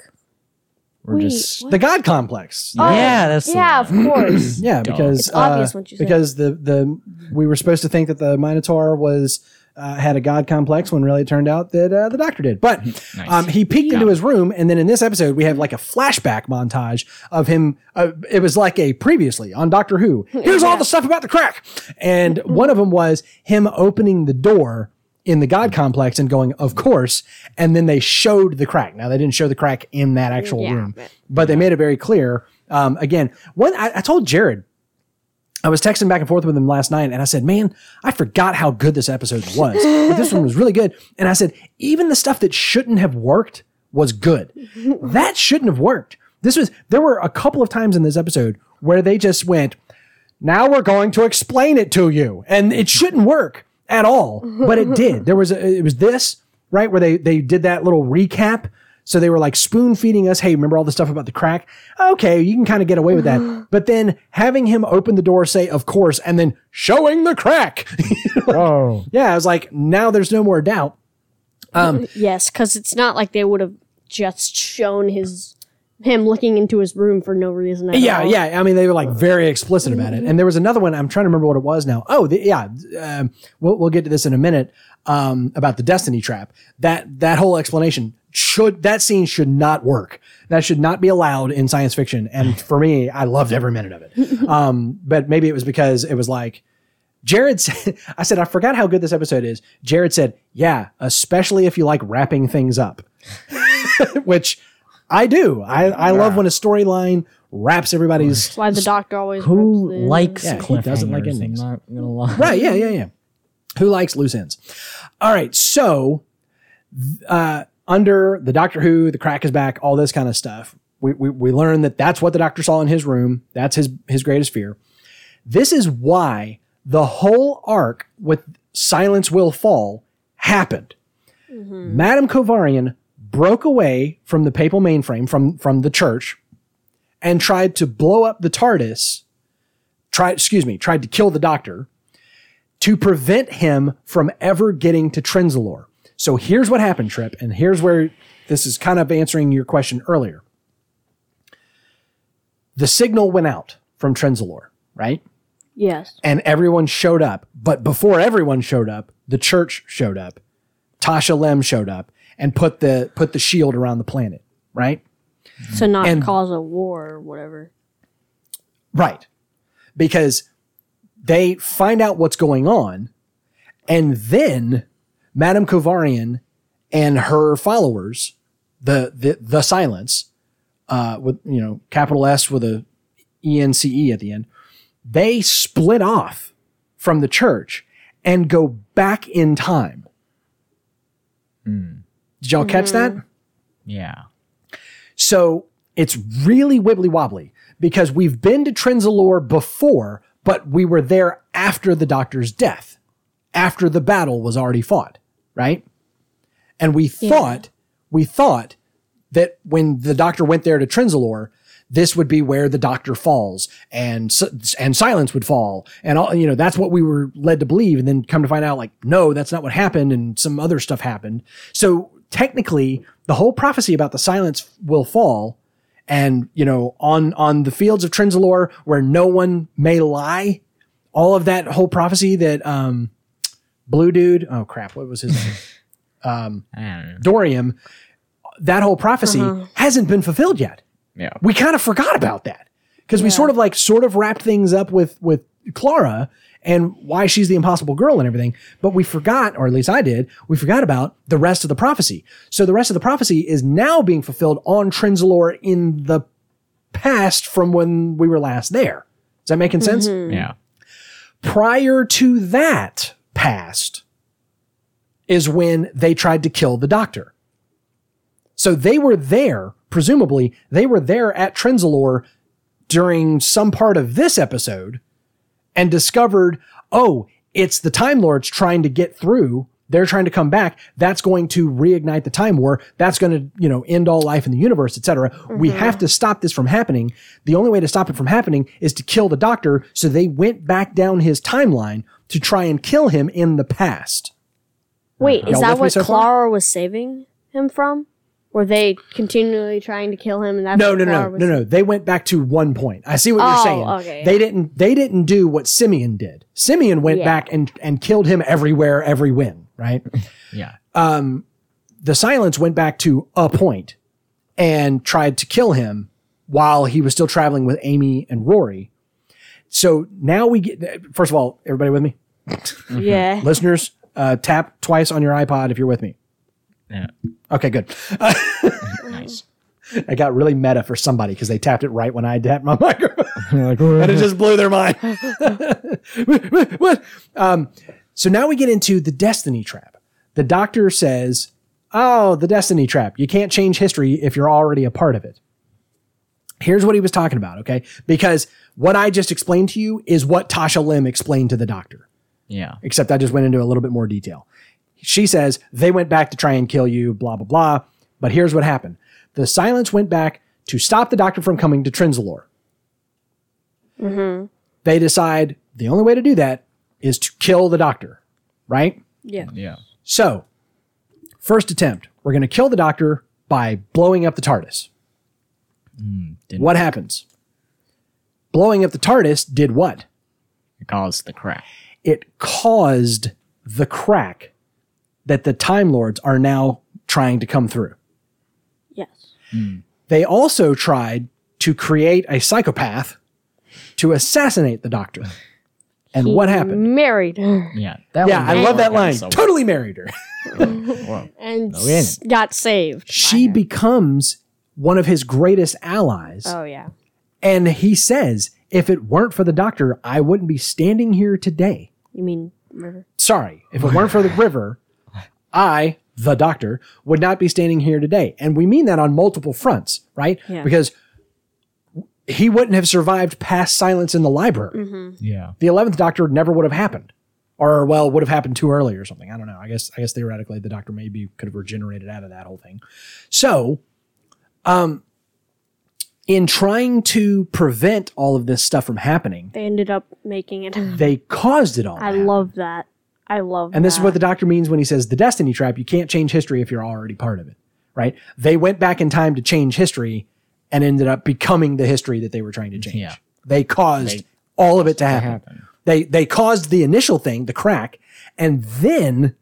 We're wait, just. what? The God Complex. Oh, Yeah, that's the yeah, of one. course. Yeah, because It's obvious uh, once you say because the the we were supposed to think that the Minotaur was uh, had a god complex when really it turned out that uh, the Doctor did. But Nice. um, he peeked into his room, and then in this episode we have like a flashback montage of him. Uh, it was like a previously on Doctor Who. Here's all the stuff about the crack, and one of them was him opening the door in the God complex and going, of course. And then they showed the crack. Now they didn't show the crack in that actual Yeah, room, but- but they made it very clear. Um, again, one I, I told Jared I was texting back and forth with him last night and I said, man, I forgot how good this episode was. But this one was really good. And I said, even the stuff that shouldn't have worked was good. that shouldn't have worked. This was, there were a couple of times in this episode where they just went, now we're going to explain it to you. And it shouldn't work at all, but it did. There was, a, it was this, right? Where they, they did that little recap. So they were like spoon feeding us. Hey, remember all the stuff about the crack? Okay, you can kind of get away with that. But then having him open the door, say, of course, and then showing the crack. oh. yeah, I was like, now there's no more doubt. yes, because it's not like they would have just shown his him looking into his room for no reason. At Yeah, all. yeah. I mean, they were like very explicit about it. And there was another one. I'm trying to remember what it was now. Oh, the, yeah. Um, we'll we'll get to this in a minute. Um, about the Destiny trap. That that whole explanation should that scene should not work. That should not be allowed in science fiction. And for me, I loved every minute of it. Um, but maybe it was because it was like. Jared said, I said, I forgot how good this episode is. Jared said, yeah, especially if you like wrapping things up, which I do. I, I love when a storyline wraps everybody's That's why the doctor always Who likes Yeah, he cliffhangers? doesn't like I'm endings. not gonna lie. Right. Yeah. Yeah. Yeah. Who likes loose ends? All right. So, uh, under the Doctor Who, the crack is back, all this kind of stuff. We, we, we learn that that's what the doctor saw in his room. That's his, his greatest fear. This is why the whole arc with Silence Will Fall happened. Mm-hmm. Madame Kovarian broke away from the papal mainframe, from, from the church, and tried to blow up the TARDIS, tried, excuse me, tried to kill the doctor to prevent him from ever getting to Trenzalore. So here's what happened, Trip, and here's where this is kind of answering your question earlier. The signal went out from Trenzalore, right? Yes. And everyone showed up. But before everyone showed up, the church showed up. Tasha Lem showed up and put the put the shield around the planet, right? So not And- cause a war or whatever. Right. Because they find out what's going on, and then Madame Kovarian and her followers, the the, the silence, uh, with you know capital S with a E N C E at the end, they split off from the church and go back in time. Did y'all catch that? Yeah. So it's really wibbly wobbly because we've been to Trenzalore before, but we were there after the doctor's death, after the battle was already fought, right? And we thought, we thought that when the doctor went there to Trenzalore, this would be where the doctor falls and and silence would fall and all you know that's what we were led to believe. And then come to find out like no that's not what happened and some other stuff happened. So technically the whole prophecy about the silence will fall and you know on on the fields of Trenzalore where no one may lie all of that whole prophecy that um blue dude oh crap what was his name um, I. Dorium that whole prophecy uh-huh. hasn't been fulfilled yet Yeah. we kind of forgot about that because we sort of like sort of wrapped things up with with Clara and why she's the impossible girl and everything. But we forgot, or at least I did, we forgot about the rest of the prophecy. So the rest of the prophecy is now being fulfilled on Trenzalore in the past from when we were last there. Is that making sense? Mm-hmm. Yeah. Prior to that past is when they tried to kill the doctor. So they were there, presumably, they were there at Trenzalore during some part of this episode and discovered, oh, it's the Time Lords trying to get through. They're trying to come back. That's going to reignite the time war. That's going to, you know, end all life in the universe, etc. We mm-hmm. have to stop this from happening. The only way to stop it from happening is to kill the doctor. So they went back down his timeline to try and kill him in the past. Wait, is Y'all that what so far? Clara was saving him from? Were they continually trying to kill him? And that's No, what no, Clara no, was no, no. They went back to one point. I see what you're Oh, saying. okay, They didn't. They didn't do what Simeon did. Simeon went Yeah. back and and killed him everywhere, every win. Right. Yeah. Um, the silence went back to a point and tried to kill him while he was still traveling with Amy and Rory. So now we get. First of all, everybody with me, Yeah. listeners, uh, tap twice on your iPod if you're with me. Yeah. Okay, good. Nice. I got really meta for somebody because they tapped it right when I tapped my microphone. like, and it just blew their mind. what? Um, so now we get into the destiny trap. The doctor says, "Oh, the destiny trap. You can't change history if you're already a part of it." Here's what he was talking about, okay? Because what I just explained to you is what Tasha Lem explained to the doctor, yeah. except I just went into a little bit more detail. She says they went back to try and kill you, blah blah blah. But here's what happened: the silence went back to stop the doctor from coming to Trenzalore mm-hmm. they decide the only way to do that is to kill the doctor, right? Yeah. Yeah. So, first attempt, we're going to kill the doctor by blowing up the TARDIS. Hmm. Didn't- what happens? Blowing up the TARDIS did what? It caused the crack. It caused the crack that the Time Lords are now trying to come through. Yes. Hmm. They also tried to create a psychopath to assassinate the doctor. And what happened? Married her Yeah. That Yeah, I love that line. so. Totally married her. And No, we ain't. s- got saved. she becomes one of his greatest allies. Oh yeah. And he says, if it weren't for the doctor, I wouldn't be standing here today. You mean river? Sorry, if it weren't for the river, I, the doctor, would not be standing here today. And we mean that on multiple fronts, right? Yeah. Because he wouldn't have survived past silence in the library. Mm-hmm. yeah. The 11th doctor never would have happened. Or well, would have happened too early or something. I don't know. I guess I guess theoretically the doctor maybe could have regenerated out of that whole thing. So, um in trying to prevent all of this stuff from happening, They ended up making it. they caused it all. to I happen. love that. I love. That. And this is that. what the doctor means when he says the destiny trap. You can't change history if you're already part of it, right? They went back in time to change history and ended up becoming the history that they were trying to change. Yeah. They caused They- all of it to happen. happen. They they caused the initial thing, the crack, and then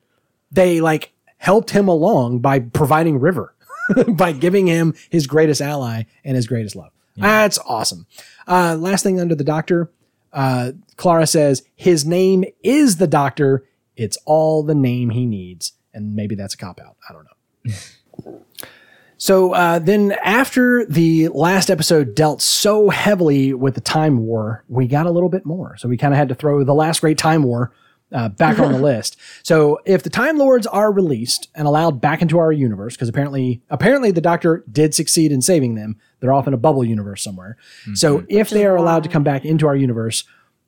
they like helped him along by providing River, by giving him his greatest ally and his greatest love. That's awesome. Uh, last thing under the doctor, uh, Clara says his name is the doctor. It's all the name he needs, and maybe that's a cop out. I don't know. So uh, then, after the last episode dealt so heavily with the Time War, we got a little bit more. So we kind of had to throw the last great Time War uh, back on the list. So if the Time Lords are released and allowed back into our universe, because apparently, apparently the Doctor did succeed in saving them, they're off in a bubble universe somewhere. So if they are allowed to come back into our universe,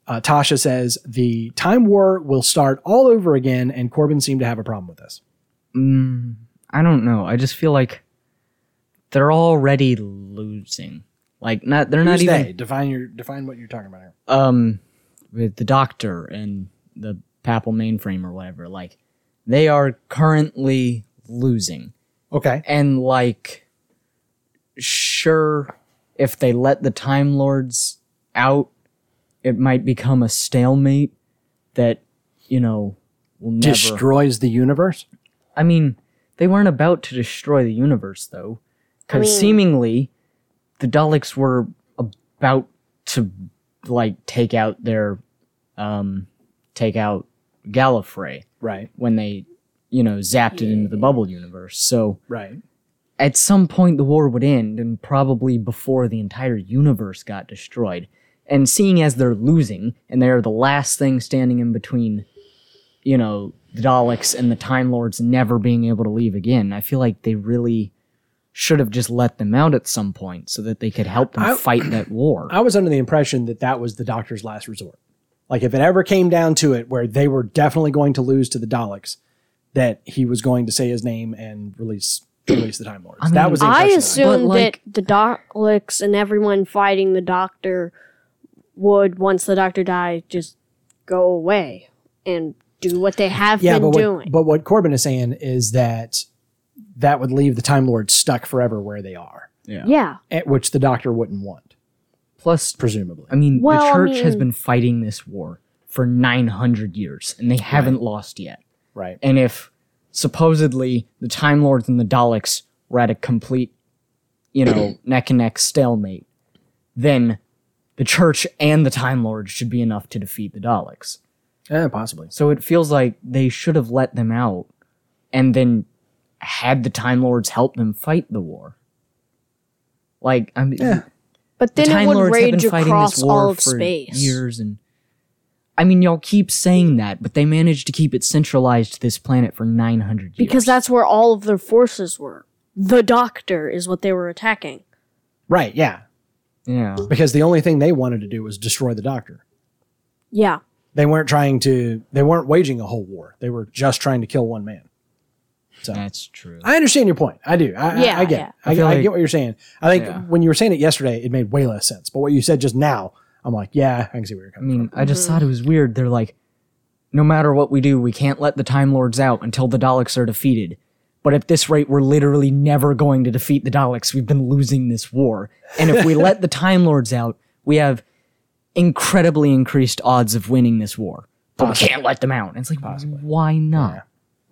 uh, Tasha says the Time War will start all over again, and Corbin seemed to have a problem with this. I don't know. I just feel like they're already losing. Like not they're not even they? Define your define what you're talking about here. um with the doctor and the papal mainframe or whatever. Like they are currently losing. Okay. And like sure if they let the time lords out it might become a stalemate that you know will never destroys the universe. I mean, they weren't about to destroy the universe, though, because mean- seemingly the Daleks were about to like take out their um take out Gallifrey Right. when they, you know, zapped it into the bubble universe. So Right. at some point the war would end, and probably before the entire universe got destroyed. And seeing as they're losing, and they're the last thing standing in between, you know, the Daleks and the Time Lords never being able to leave again, I feel like they really should have just let them out at some point so that they could help them I- fight that war. I was under the impression that that was the Doctor's last resort. Like if it ever came down to it, where they were definitely going to lose to the Daleks, that he was going to say his name and release release the Time Lords. I mean, that was the I impression that assumed But, like- that the Daleks and everyone fighting the Doctor would, once the Doctor died, just go away and do what they have yeah, been but doing. what, but what Corbin is saying is that that would leave the Time Lords stuck forever where they are, yeah. at which the Doctor wouldn't want, Plus, presumably. I mean, Well, the I church has mean- been fighting this war for 900 years, and they haven't lost yet. right. And if supposedly the Time Lords and the Daleks were at a complete, you know, neck and neck stalemate, then the Church and the Time Lords should be enough to defeat the Daleks. Yeah, possibly. So it feels like they should have let them out and then had the Time Lords help them fight the war. Like, I mean, Yeah. But the then it Time would Lords have been rage fighting across this war all of for space. years and I mean, y'all keep saying that, but they managed to keep it centralized to this planet for 900 years. Because that's where all of their forces were. The Doctor is what they were attacking. Right. Yeah. yeah. Because the only thing they wanted to do was destroy the Doctor. Yeah. They weren't trying to. They weren't waging a whole war. They were just trying to kill one man. So That's true. I understand your point. I do. I, Yeah, I, I get. yeah. I, I feel I get what you're saying. I think Yeah. when you were saying it yesterday, it made way less sense. But what you said just now, I'm like, yeah, I can see where you're I coming mean, from. I just thought it was weird. They're like, no matter what we do, we can't let the Time Lords out until the Daleks are defeated. But at this rate, we're literally never going to defeat the Daleks. We've been losing this war. And if we let the Time Lords out, we have incredibly increased odds of winning this war. But we can't let them out. And it's like, why not?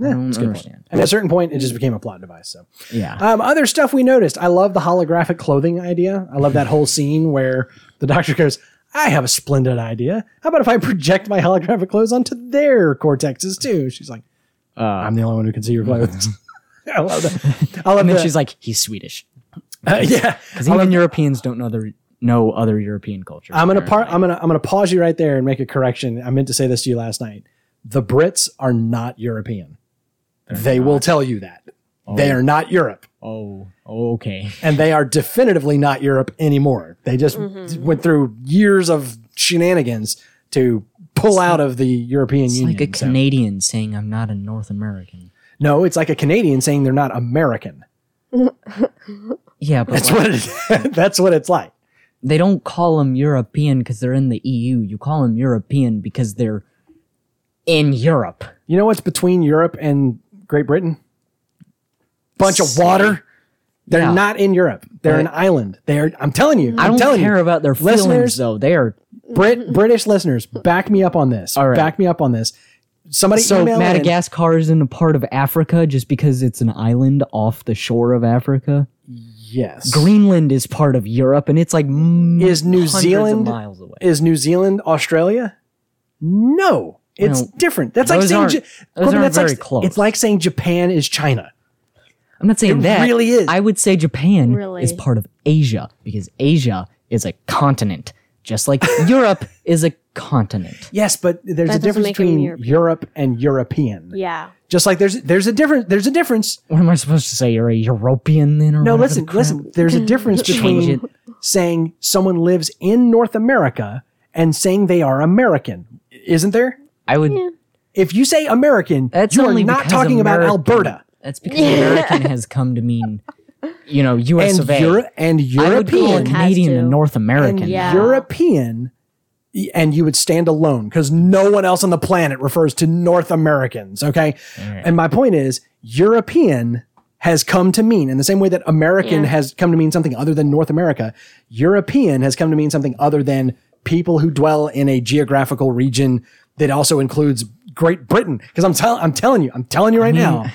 I don't That's a good understand. And at a certain point, it just became a plot device. So, Yeah. um, other stuff we noticed. I love the holographic clothing idea. I love that whole scene where the Doctor goes, "I have a splendid idea. How about if I project my holographic clothes onto their cortexes too?" She's like, Uh, "I'm the only one who can see your clothes." I love that. I love and then that. she's like, he's Swedish. Yeah. Because even Europeans don't know the know other European cultures. I'm gonna par- I'm gonna I'm gonna pause you right there and make a correction. I meant to say this to you last night. The Brits are not European. They will tell you that. They are not Europe. Oh, okay. And they are definitively not Europe anymore. They just Mm-hmm. went through years of shenanigans to pull out of the European It's Union. like a So- Canadian saying, I'm not a North American. no, it's like a Canadian saying they're not American. Yeah, but That's like, what it, that's what it's like. they don't call them European because they're in the EU. You call them European because they're in Europe. You know what's between Europe and Great Britain? Bunch of water. They're Yeah. not in Europe. They're an island. They're. I'm telling you. I I'm don't telling care you. about their Listeners- though. They are Brit British listeners, back me up on this. All right. Back me up on this. Somebody so email in. Madagascar isn't a part of Africa just because it's an island off the shore of Africa. Yes. Greenland is part of Europe, and it's like Is New Zealand- miles away. Is New Zealand Australia? No. It's Well, different. That's like saying Ja- Corbin, aren't that's like- very close. It's like saying Japan is China. I'm not saying It that. really is. I would say Japan Really? is part of Asia because Asia is a continent, just like Europe is a continent. Yes, but there's That a difference between Europe and European. Yeah. Just like there's there's a difference there's a difference What am I supposed to say? You're a European then, or No, listen, the listen. There's a difference between it. saying someone lives in North America and saying they are American, isn't there? I would. If you say American, That's you are not because talking about Alberta That's because American has come to mean, you know, U.S. and of A. Euro- and I would European Has Canadian and North American. and Yeah. European, and you would stand alone because no one else on the planet refers to North Americans. Okay, and my point is European has come to mean in the same way that American Yeah. has come to mean something other than North America. European has come to mean something other than people who dwell in a geographical region that also includes Great Britain. Because I'm telling, I'm telling you, I'm telling you right now,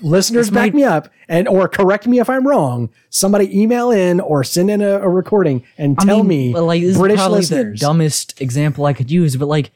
listeners back might- me up and or correct me if I'm wrong. Somebody email in or send in a, a recording and I tell mean, me but, like this British is probably listeners. the dumbest example I could use, but like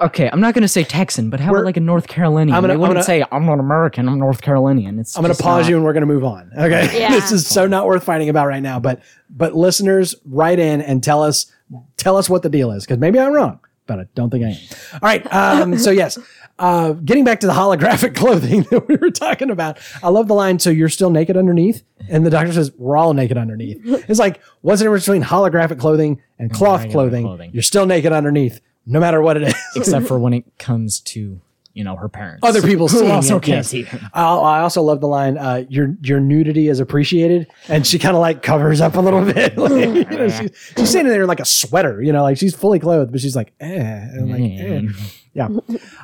Okay, I'm not gonna say Texan, but how We're- about like a North Carolinian? I'm gonna- they I'm wouldn't gonna- say I'm not American. I'm North Carolinian. It's I'm going to just pause not- you and we're going to move on. Okay. Yeah. this is so not worth fighting about right now, but but listeners write in and tell us tell us what the deal is cuz maybe I'm wrong, but I don't think I am. All right. Um so yes. Uh, getting back to the holographic clothing that we were talking about, I love the line. So you're still naked underneath, and the doctor says we're all naked underneath. It's like what's the difference between holographic clothing and cloth clothing? clothing. You're still naked underneath, no matter what it is. except for when it comes to you know her parents. Other people who also it, can't see them. I, I also love the line, uh, "Your your nudity is appreciated," and she kind of like covers up a little bit. Like, you know, she's, she's sitting there in like a sweater, you know, like she's fully clothed, but she's like, eh, and like, eh. yeah.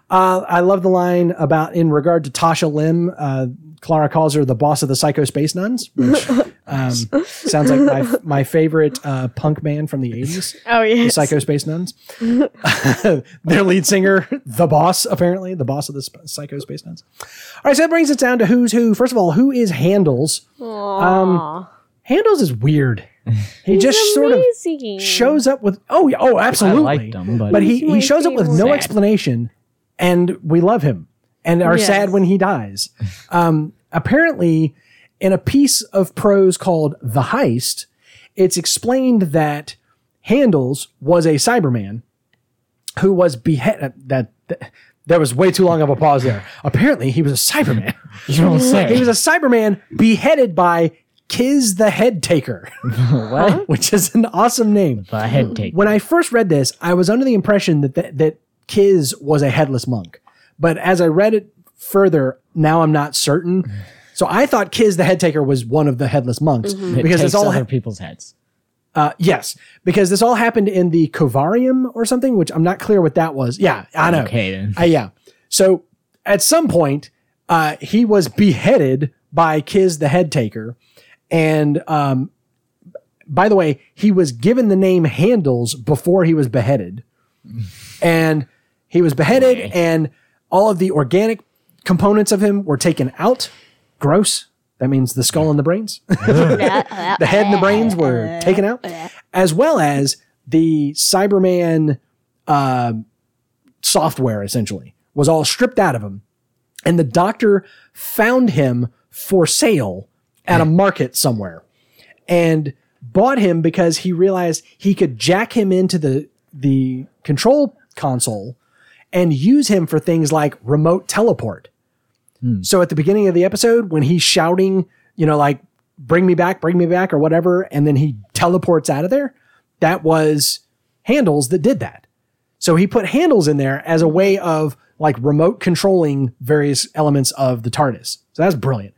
Uh, I love the line about in regard to Tasha Lem. Uh, Clara calls her the boss of the Psycho Space Nuns, which um, sounds like my my favorite uh, punk band from the eighties. Oh yeah. the yes. Psycho Space Nuns. Their lead singer, the boss, apparently, the boss of the Sp- Psycho Space Nuns. All right, so that brings us down to who's who. First of all, who is Handles? Aw. Handles is weird. He just sort of shows up with oh yeah, oh absolutely. liked him, but- but he he shows up with no explanation, and we love him and are Yes. sad when he dies. Um, apparently, in a piece of prose called "The Heist," it's explained that Handles was a Cyberman who was beheaded. That, that there was way too long of a pause there. Apparently, he was a Cyberman. You don't say. he was a Cyberman beheaded by Kiz the Head Taker, what? which is an awesome name. The head take. When I first read this, I was under the impression that that, that Kiz was a headless monk. But as I read it further, now I'm not certain. So I thought Kiz the head taker was one of the headless monks It because takes it's all other people's heads. uh, yes, because this all happened in the Covarium or something, which I'm not clear what that was. Yeah, I know. Okay then. Uh, yeah. So at some point, uh, he was beheaded by Kiz the head taker. And um, by the way, he was given the name Handles before he was beheaded. and he was beheaded, Okay. and all of the organic components of him were taken out. Gross. That means the skull and the brains. the head and the brains were taken out, as well as the Cyberman uh, software, essentially, was all stripped out of him. And the doctor found him for sale at a market somewhere and bought him because he realized he could jack him into the, the control console and use him for things like remote teleport. Hmm. So at the beginning of the episode, when he's shouting, you know, like, bring me back, bring me back, or whatever, and then he teleports out of there, that was handles that did that. So he put handles in there as a way of like remote controlling various elements of the TARDIS. So that's brilliant.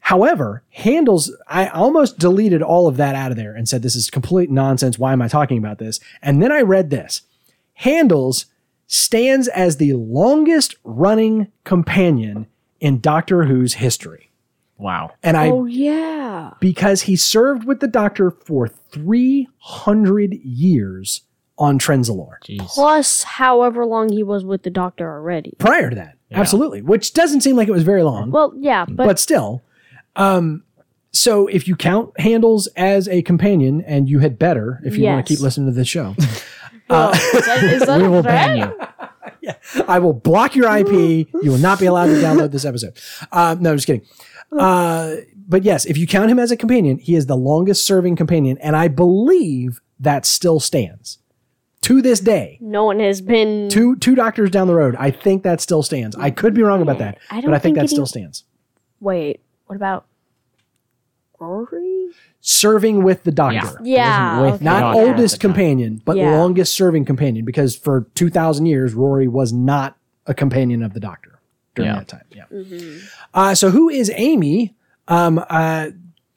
However, handles, I almost deleted all of that out of there and said, this is complete nonsense. Why am I talking about this? And then I read this. Handles stands as the longest running companion in Doctor Who's history. Wow. And I Oh yeah. because he served with the Doctor for 300 years on Trenzalore. Jeez. Plus, however long he was with the doctor already. Prior to that, absolutely, which doesn't seem like it was very long, Well, yeah, but, but still. Um, so if you count Handles as a companion, and you had better if you want to keep listening to this show, Well, is that, is that We a will threat? ban you. I will block your IP. You will not be allowed to download this episode. Uh, no, I'm just kidding. Uh, but yes, if you count him as a companion, he is the longest serving companion, and I believe that still stands to this day. No one has been. two two doctors down the road. I think that still stands. I could be wrong about that, I but don't I think think that any- still stands. Wait, what about Rory? Serving with the doctor, Yeah, with okay. not Doctor. oldest At the time. companion, but Yeah. longest serving companion. Because for two thousand years, Rory was not a companion of the doctor during Yeah. that time. Yeah. Uh, so who is Amy? Um, I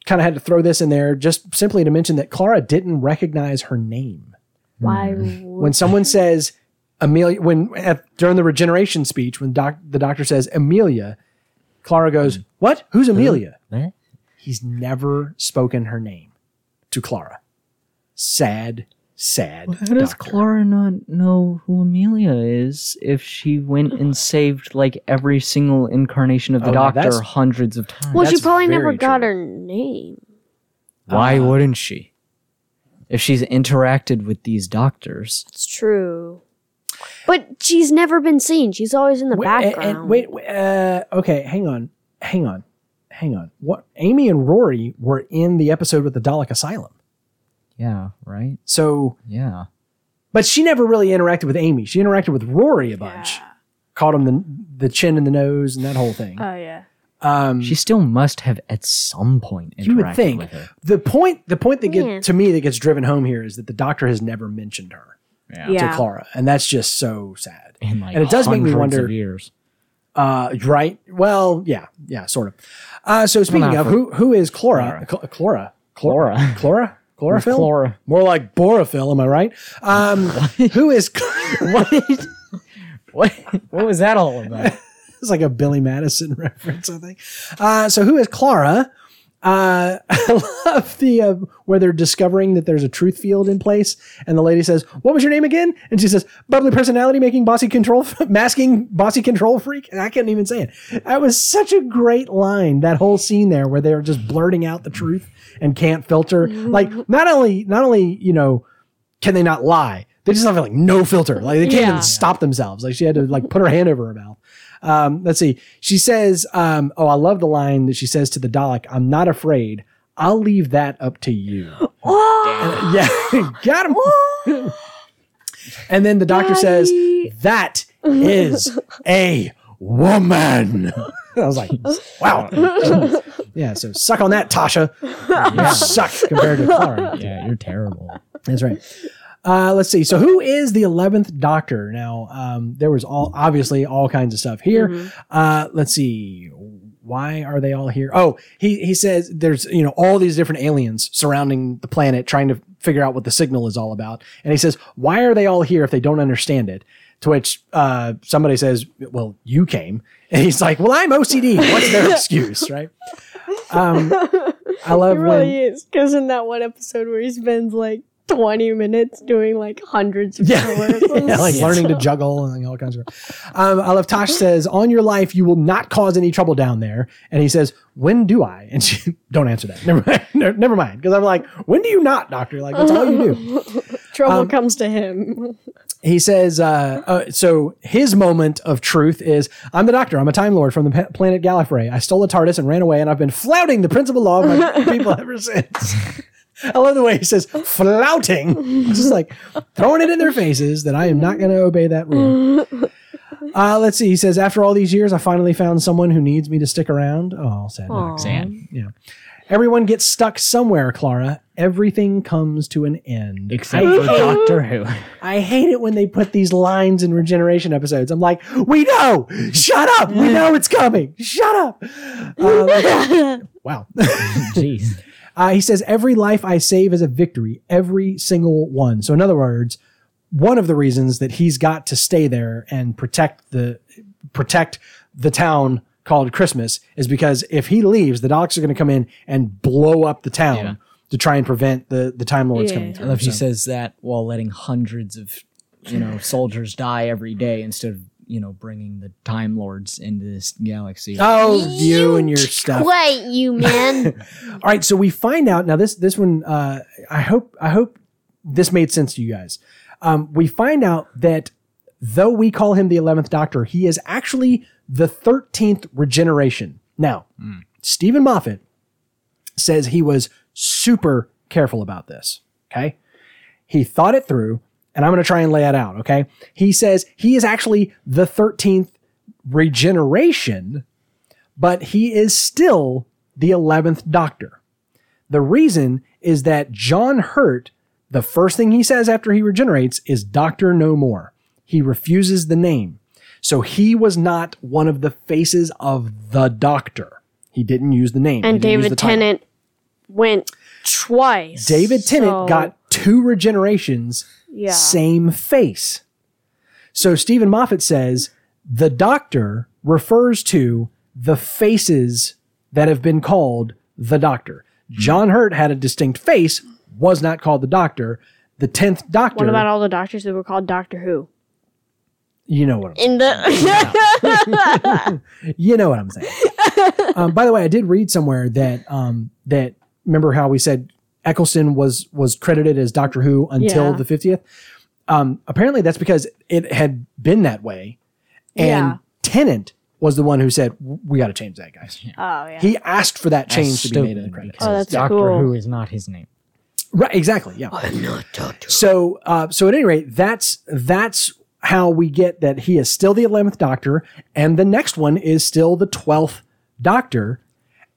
kind of had to throw this in there just simply to mention that Clara didn't recognize her name. Why? when someone says Amelia, when at, during the regeneration speech, when doc, the doctor says Amelia, Clara goes, "What? Who's Amelia?" What? He's never spoken her name to Clara. Sad, sad. How does. Clara not know who Amelia is if she went and saved like every single incarnation of the Oh, Doctor that's- hundreds of times? well, she probably never very got her name. Why Uh, wouldn't she? If she's interacted with these doctors, It's true. But she's never been seen. She's always in the Wait, and- background. and wait, wait, uh, okay, hang on, hang on, hang on. What? Amy and Rory were in the episode with the Dalek Asylum. Yeah, right? So, Yeah. but she never really interacted with Amy. She interacted with Rory a bunch. yeah. Caught him the the chin and the nose and that whole thing. Oh yeah. Um, She still must have at some point interacted you would think with her. the point the point that get Yeah. to me that gets driven home here is that the doctor has never mentioned her Yeah. Yeah. to Clara, and that's just so sad. In like And it does make me wonder- years. Uh, right? Well, yeah, yeah, sort of. Uh, so speaking of who who is Clara? Cl- Clara, Chlora. Chlora, chlorophyll. Chlora. More like borophyll, am I right? Um, who is? What? what? What was that all about? it's like a Billy Madison reference, I think. Uh, so who is Clara? Uh, I love the uh, where they're discovering that there's a truth field in place, and the lady says, "What was your name again?" And she says, "Bubbly personality, making bossy control, masking bossy control freak." And I couldn't even say it. That was such a great line. That whole scene there, where they're just blurting out the truth and can't filter. Like not only, not only you know, can they not lie? They just have like no filter. Like they can't Yeah. even stop themselves. Like she had to like put her hand over her mouth. Um, let's see. She says, um, "Oh, I love the line that she says to the Dalek. I'm not afraid. I'll leave that up to you." Oh, yeah, got him. and then the doctor says, "That is a woman." I was like, "Wow." yeah. So suck on that, Tasha. You suck compared to Clara. Yeah, you're terrible. That's right. Uh, let's see. So, who is the eleventh Doctor? Now, um, there was all obviously all kinds of stuff here. Uh, let's see. Why are they all here? Oh, he he says there's you know all these different aliens surrounding the planet trying to figure out what the signal is all about, and he says, why are they all here if they don't understand it? To which uh, somebody says, well, you came, and he's like, well, I'm OCD. What's their excuse, right? Um, I love It really is. Because in that one episode where he spends like 20 minutes doing like hundreds of Yeah. yeah, like learning to juggle and all kinds of. Um, love Tosh says, "On your life, you will not cause any trouble down there." And he says, "When do I?" And she don't answer that. Never mind. No, never mind. Because I'm like, "When do you not, doctor?" Like that's all you do. Trouble Um, comes to him. He says, uh, uh, "So his moment of truth is, I'm the doctor. I'm a time lord from the pa- planet Gallifrey. I stole a TARDIS and ran away, and I've been flouting the principal law of my people ever since." I love the way he says flouting, just like throwing it in their faces that I am not going to obey that rule. Uh, let's see. He says, after all these years, I finally found someone who needs me to stick around. Oh, sad. Max. Sad. Yeah. Everyone gets stuck somewhere, Clara. Everything comes to an end. Except for Doctor Who. I hate it when they put these lines in regeneration episodes. I'm like, we know. Shut up. We know it's coming. Shut up. Uh, wow. Jeez. Uh, he says, every life I save is a victory, every single one. So, in other words, one of the reasons that he's got to stay there and protect the protect the town called Christmas is because if he leaves, the Daleks are going to come in and blow up the town Yeah. to try and prevent the the Time Lords Yeah. coming I through. love he So- says that while letting hundreds of, you know, soldiers die every day instead of, you know, bringing the Time Lords into this galaxy. Oh, you and your stuff. Wait, you man. All right, so we find out now. This this one, uh, I hope I hope this made sense to you guys. Um, we find out that though we call him the eleventh Doctor, he is actually the thirteenth regeneration. Now, Steven Moffat says he was super careful about this. Okay, he thought it through, and I'm going to try and lay it out. Okay, he says he is actually the thirteenth regeneration but he is still the 11th Doctor. The reason is that John Hurt, the first thing he says after he regenerates is Doctor No More. He refuses the name. So he was not one of the faces of the Doctor. He didn't use the name. And David the title. Tennant went twice. David Tennant So, got two regenerations, yeah. same face. So Steven Moffat says the doctor refers to the faces that have been called the doctor. John Hurt had a distinct face, was not called the doctor. The 10th doctor, What about all the doctors that were called Doctor Who? you know what I'm In the you know what I'm saying. um, by the way, I did read somewhere that um, that remember how we said Eccleston was was credited as Doctor Who until Yeah. the 50th. um, apparently that's because it had been that way, and Yeah. Tennant was the one who said we got to change that, guys. Oh yeah. He asked for that That's change to be made in the stupid credits. because Oh, that's Doctor cool. Who is not his name. Right, exactly. Yeah. I'm not Doctor. So, uh, so at any rate, that's that's how we get that he is still the eleventh Doctor, and the next one is still the twelfth Doctor,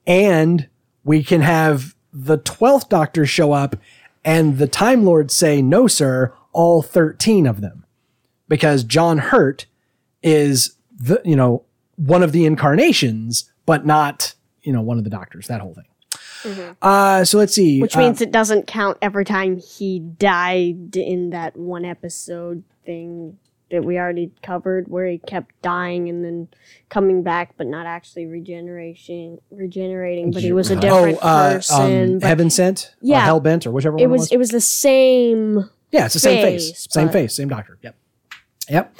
and we can have the twelfth Doctor show up, and the Time Lords say, "No, sir, all thirteen of them," because John Hurt is the you know one of the incarnations, but not you know one of the Doctors. That whole thing. Uh, so let's see. Which Uh, means it doesn't count every time he died in that one episode thing that we already covered where he kept dying and then coming back but not actually regeneration regenerating but he was a different oh, uh, person um, heaven sent, Yeah. hell bent, or whichever it one was it was. it was the same yeah, it's the same face, face, same face, same doctor. Yep, yep.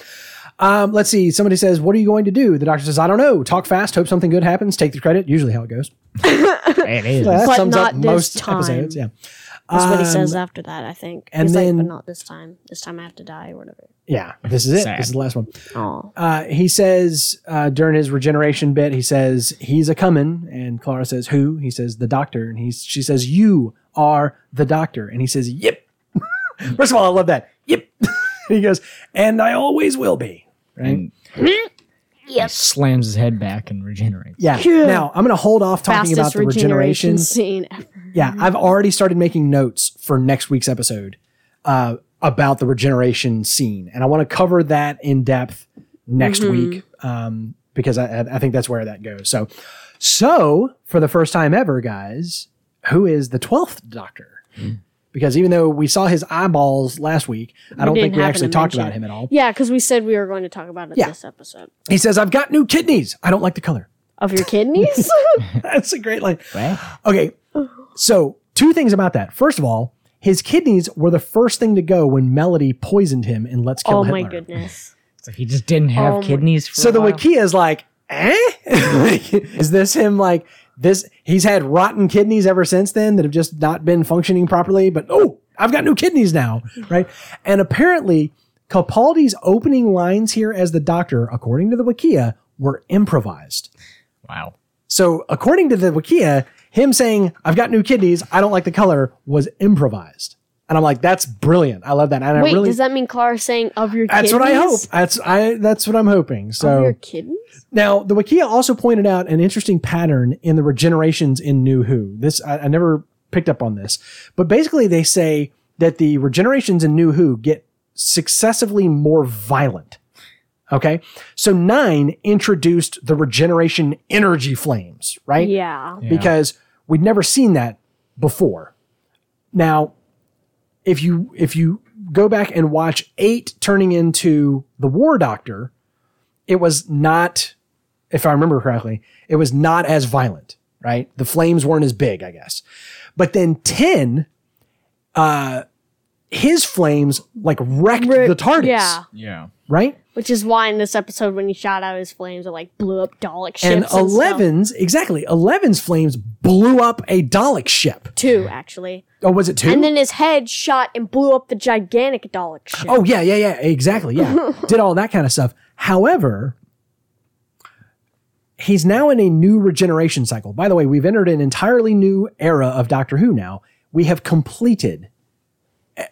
Um, let's see. Somebody says, "What are you going to do?" The doctor says, "I don't know. Talk fast. Hope something good happens. Take the credit. Usually how it goes." It is. That But sums up this most time. episodes. Yeah, that's what he Um, says after that I think and He's like then- but not this time this time I have to die or whatever yeah. This is it. Sad. This is the last one. oh Uh, he says uh, during his regeneration bit, he says he's a coming, and Clara says who? He says the doctor, and he's she says you are the doctor, and he says yep. First of all, I love that yep. he goes, and I always will be. Right? And he slams his head back and regenerates. Yeah. Yeah. Now I'm going to hold off talking fastest about the regeneration regeneration. scene ever Yeah, I've already started making notes for next week's episode uh, about the regeneration scene, and I want to cover that in depth next week um, because I, I think that's where that goes. So, so for the first time ever, guys, who is the twelfth Doctor? Because even though we saw his eyeballs last week, I don't think we actually talked about him at all. yeah because we said we were going to talk about it Yeah. this episode He says, "I've got new kidneys. I don't like the color." of your kidneys That's a great line. Okay. So, two things about that. First of all, his kidneys were the first thing to go when Melody poisoned him in Let's Kill oh Hitler. my goodness So he just didn't have Oh kidneys for So a the while? Wikia is like, eh? is this him like this? He's had rotten kidneys ever since then that have just not been functioning properly, but oh, I've got new kidneys now, right? And apparently, Capaldi's opening lines here as the doctor, according to the Wikia, were improvised. Wow. So according to the Wikia, him saying, I've got new kidneys, I don't like the color, was improvised. And I'm like, that's brilliant. I love that. And Wait, I really does that mean Clara's saying of your kidneys? that's kidneys? what I hope. That's I that's what I'm hoping. Of So your kidneys? now the Wikia also pointed out an interesting pattern in the regenerations in New Who. This I, I never picked up on this. But basically they say that the regenerations in New Who get successively more violent. Okay. So nine introduced the regeneration energy flames, right? Yeah. Yeah. because we'd never seen that before. Now, if you if you go back and watch eight turning into the War Doctor, it was not, if I remember correctly, it was not as violent, right? The flames weren't as big, I guess. But then ten, uh, his flames like wrecked Re- the TARDIS, Yeah. Yeah. right? Which is why in this episode when he shot out his flames it like blew up Dalek ships. And. Eleven's exactly Eleven's flames blew up a Dalek ship. Two, actually. Oh, was it two? And then his head shot and blew up the gigantic Dalek ship. Oh yeah, yeah, yeah, exactly. Yeah, did all that kind of stuff. However, he's now in a new regeneration cycle. By the way, we've entered an entirely new era of Doctor Who. Now we have completed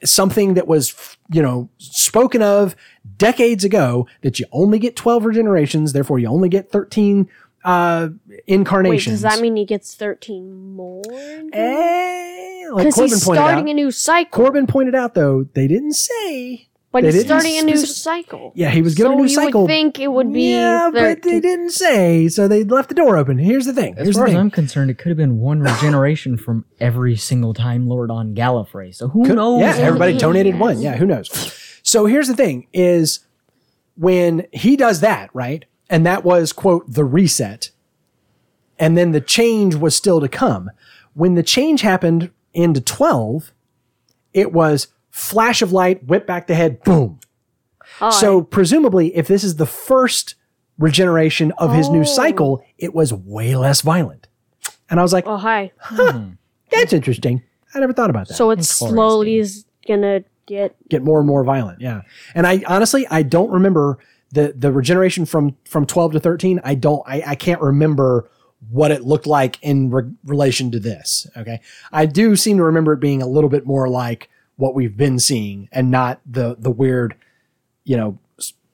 something that was, you know, spoken of decades ago. That you only get twelve regenerations, therefore you only get thirteen uh, Wait, incarnations. does that mean he gets 13 more? Eh, like Corbin he's starting out. a new cycle. Corbin pointed out, though, they didn't say but they he's starting a new specific- cycle. Yeah, he was given so a new you cycle. would think it would be yeah, but they didn't say, so they left the door open. Here's the thing. As Here's the far as. I'm concerned, it could have been one regeneration from every single Time Lord on Gallifrey. So who Could- knows? Yeah, everybody Yes. donated one. Yeah, who knows? So here's the thing: is when he does that, right? And that was quote the reset, and then the change was still to come. When the change happened into twelve, it was flash of light, whip back the head, boom. Oh, So presumably, if this is the first regeneration of his new Oh. cycle, it was way less violent. And I was like, oh, hi. that's interesting. I never thought about that. So it slowly is gonna get get more and more violent. Yeah, and I honestly I don't remember the the regeneration from from twelve to thirteen. I don't I, I can't remember what it looked like in re- relation to this. Okay, I do seem to remember it being a little bit more like what we've been seeing, and not the the weird, you know,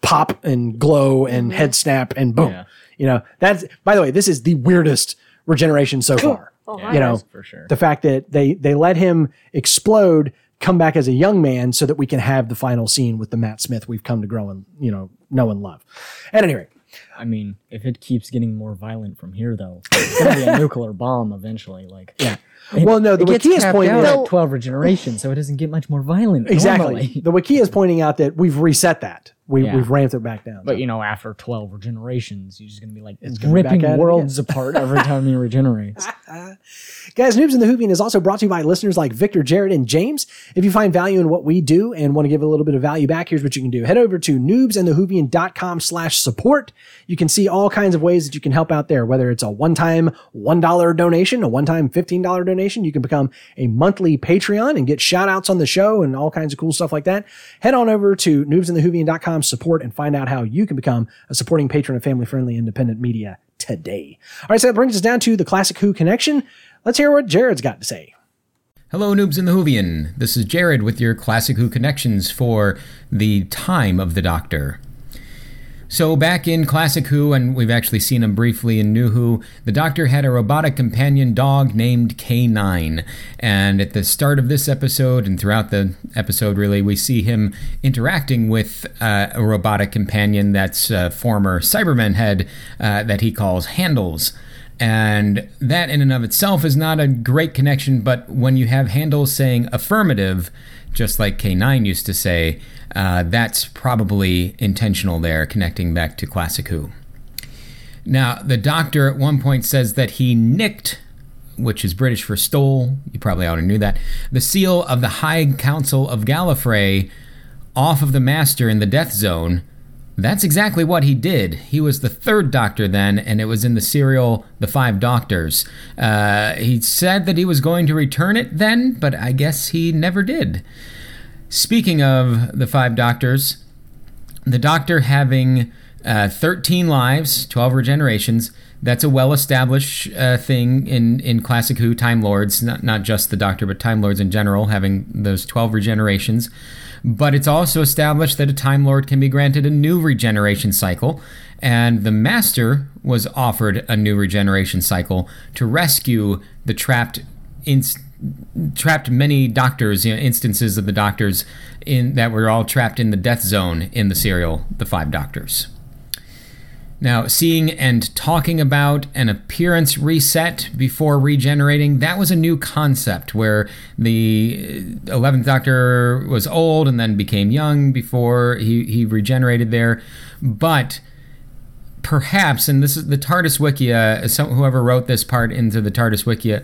pop and glow and mm-hmm. head snap and boom. Yeah. You know, that's by the way, this is the weirdest regeneration so far. Oh, Yeah, you know, for sure. the fact that they they let him explode, come back as a young man, so that we can have the final scene with the Matt Smith we've come to grow and you know know and love. At any rate, I mean, if it keeps getting more violent from here, though, it's gonna be a nuclear bomb eventually. Like, yeah. It- Well, no, the it Wiki is pointing out out at twelve regeneration, so it doesn't get much more violent. exactly. normally. The Wiki is pointing out that we've reset that. We Yeah. we've ramped it back down. But So- you know, after twelve regenerations, you're just gonna be like gonna be back ripping it worlds apart every time you regenerate. Guys, Noobs in the Whovian is also brought to you by listeners like Victor, Jared, and James. If you find value in what we do and want to give a little bit of value back, here's what you can do. Head over to noobsandthewhovian.com slash support. You can see all kinds of ways that you can help out there, whether it's a one-time $1 donation, a one-time $15 donation. You can become a monthly Patreon and get shout outs on the show and all kinds of cool stuff like that. Head on over to noobsandthewhovian.com support and find out how you can become a supporting patron of family-friendly independent media today. All right, so that brings us down to the Classic Who connection. Let's hear what Jared's got to say. Hello, noobs in the Whovian. This is Jared with your Classic Who connections for the time of the Doctor. So, back in Classic Who, and we've actually seen him briefly in New Who, the Doctor had a robotic companion dog named K9. And at the start of this episode, and throughout the episode, really, we see him interacting with uh, a robotic companion that's a former Cyberman head uh, that he calls Handles. And that in and of itself is not a great connection, but when you have handles saying affirmative, just like K9 used to say, uh, that's probably intentional there, connecting back to Classic Who. Now, the doctor at one point says that he nicked, which is British for stole, you probably already knew that, the seal of the High Council of Gallifrey off of the Master in the Death Zone. That's exactly what he did. He was the third Doctor then, and it was in the serial The Five Doctors. Uh, he said that he was going to return it then, but I guess he never did. Speaking of the Five Doctors, the Doctor having uh, 13 lives, 12 regenerations. That's a well-established uh, thing in, in Classic Who Time Lords, not, not just the Doctor, but Time Lords in general, having those 12 regenerations. But it's also established that a Time Lord can be granted a new regeneration cycle, and the Master was offered a new regeneration cycle to rescue the trapped inst- trapped many doctors, you know, instances of the doctors in that were all trapped in the death zone in the serial The Five Doctors. Now, seeing and talking about an appearance reset before regenerating, that was a new concept where the 11th Doctor was old and then became young before he, he regenerated there. But perhaps, and this is the TARDIS Wiki, uh, some, whoever wrote this part into the TARDIS Wiki,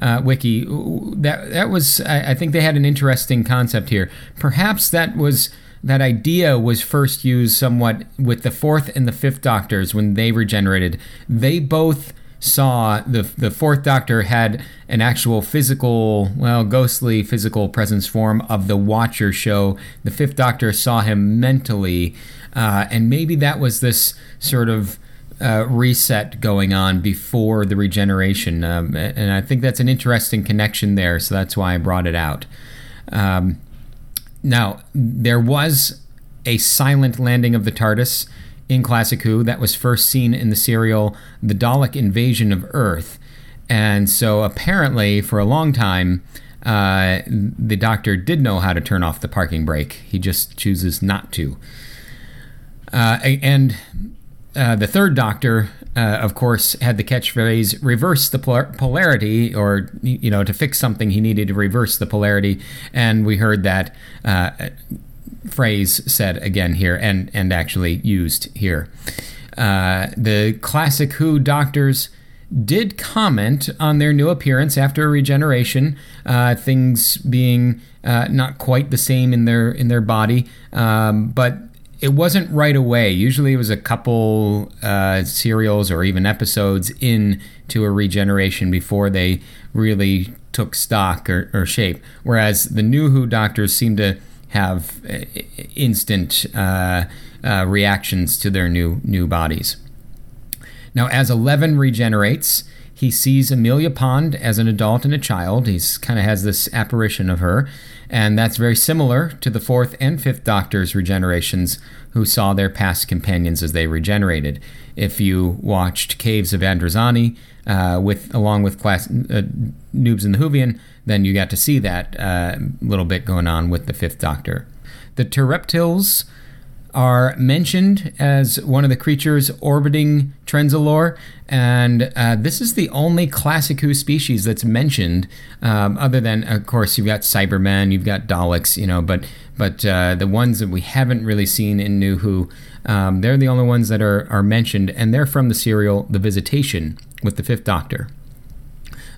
uh, Wiki, that that was, I, I think they had an interesting concept here. Perhaps that was that idea was first used somewhat with the fourth and the fifth Doctors when they regenerated. They both saw the the fourth Doctor had an actual physical, well, ghostly physical presence form of the Watcher show. The fifth Doctor saw him mentally, uh, and maybe that was this sort of uh, reset going on before the regeneration. Um, and I think that's an interesting connection there, so that's why I brought it out. Um, now, there was a silent landing of the TARDIS in Classic Who that was first seen in the serial The Dalek Invasion of Earth. And so apparently, for a long time, uh, the Doctor did know how to turn off the parking brake. He just chooses not to. Uh, and uh, the third Doctor, uh, of course, had the catchphrase "reverse the polar- polarity," or you know, to fix something, he needed to reverse the polarity, and we heard that uh, phrase said again here, and and actually used here. Uh, the classic Who Doctors did comment on their new appearance after regeneration, uh, things being uh, not quite the same in their in their body, um, but it wasn't right away. Usually, it was a couple uh, serials or even episodes into a regeneration before they really took stock or, or shape. Whereas the new Who Doctors seem to have uh, instant uh, uh, reactions to their new new bodies. Now, as Eleven regenerates, he sees Amelia Pond as an adult and a child. He's kind of has this apparition of her, and that's very similar to the fourth and fifth Doctor's regenerations, who saw their past companions as they regenerated. If you watched Caves of Androzani uh, with along with class uh, Noobs in the Whovian, then you got to see that uh, little bit going on with the fifth Doctor. The Terileptils are mentioned as one of the creatures orbiting Trenzalore, and uh, this is the only Classic Who species that's mentioned, um, other than, of course, you've got Cybermen, you've got Daleks, you know, but but uh, the ones that we haven't really seen in New Who, um, they're the only ones that are, are mentioned, and they're from the serial The Visitation with the Fifth Doctor.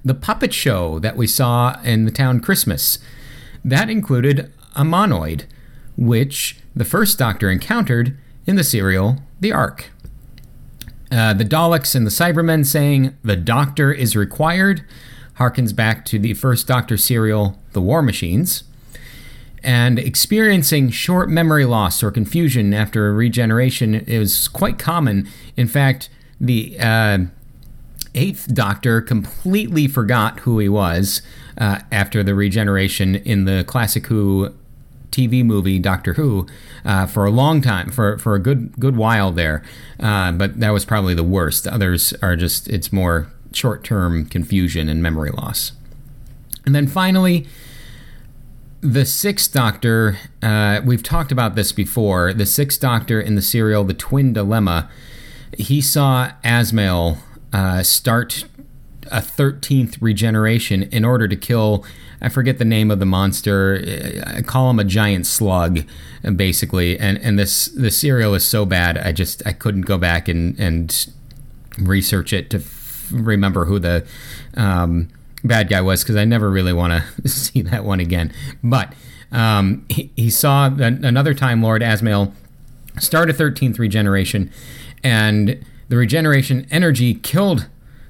The puppet show that we saw in the town Christmas, that included a monoid, which the first Doctor encountered in the serial The Ark. Uh, the Daleks and the Cybermen saying the Doctor is required harkens back to the first Doctor serial The War Machines. And experiencing short memory loss or confusion after a regeneration is quite common. In fact, the uh, Eighth Doctor completely forgot who he was uh, after the regeneration in the Classic Who TV movie Doctor Who uh, for a long time, for for a good good while there. Uh, but that was probably the worst. Others are just it's more short term confusion and memory loss. And then finally, the Sixth Doctor. Uh, we've talked about this before. The Sixth Doctor in the serial The Twin Dilemma. He saw Azmael uh, start a 13th regeneration in order to kill I forget the name of the monster. I call him a giant slug, basically. And and this the serial is so bad, I just I couldn't go back and and research it to f- remember who the um, bad guy was because I never really want to see that one again. But um, he, he saw another Time Lord Azmael start a 13th regeneration, and the regeneration energy killed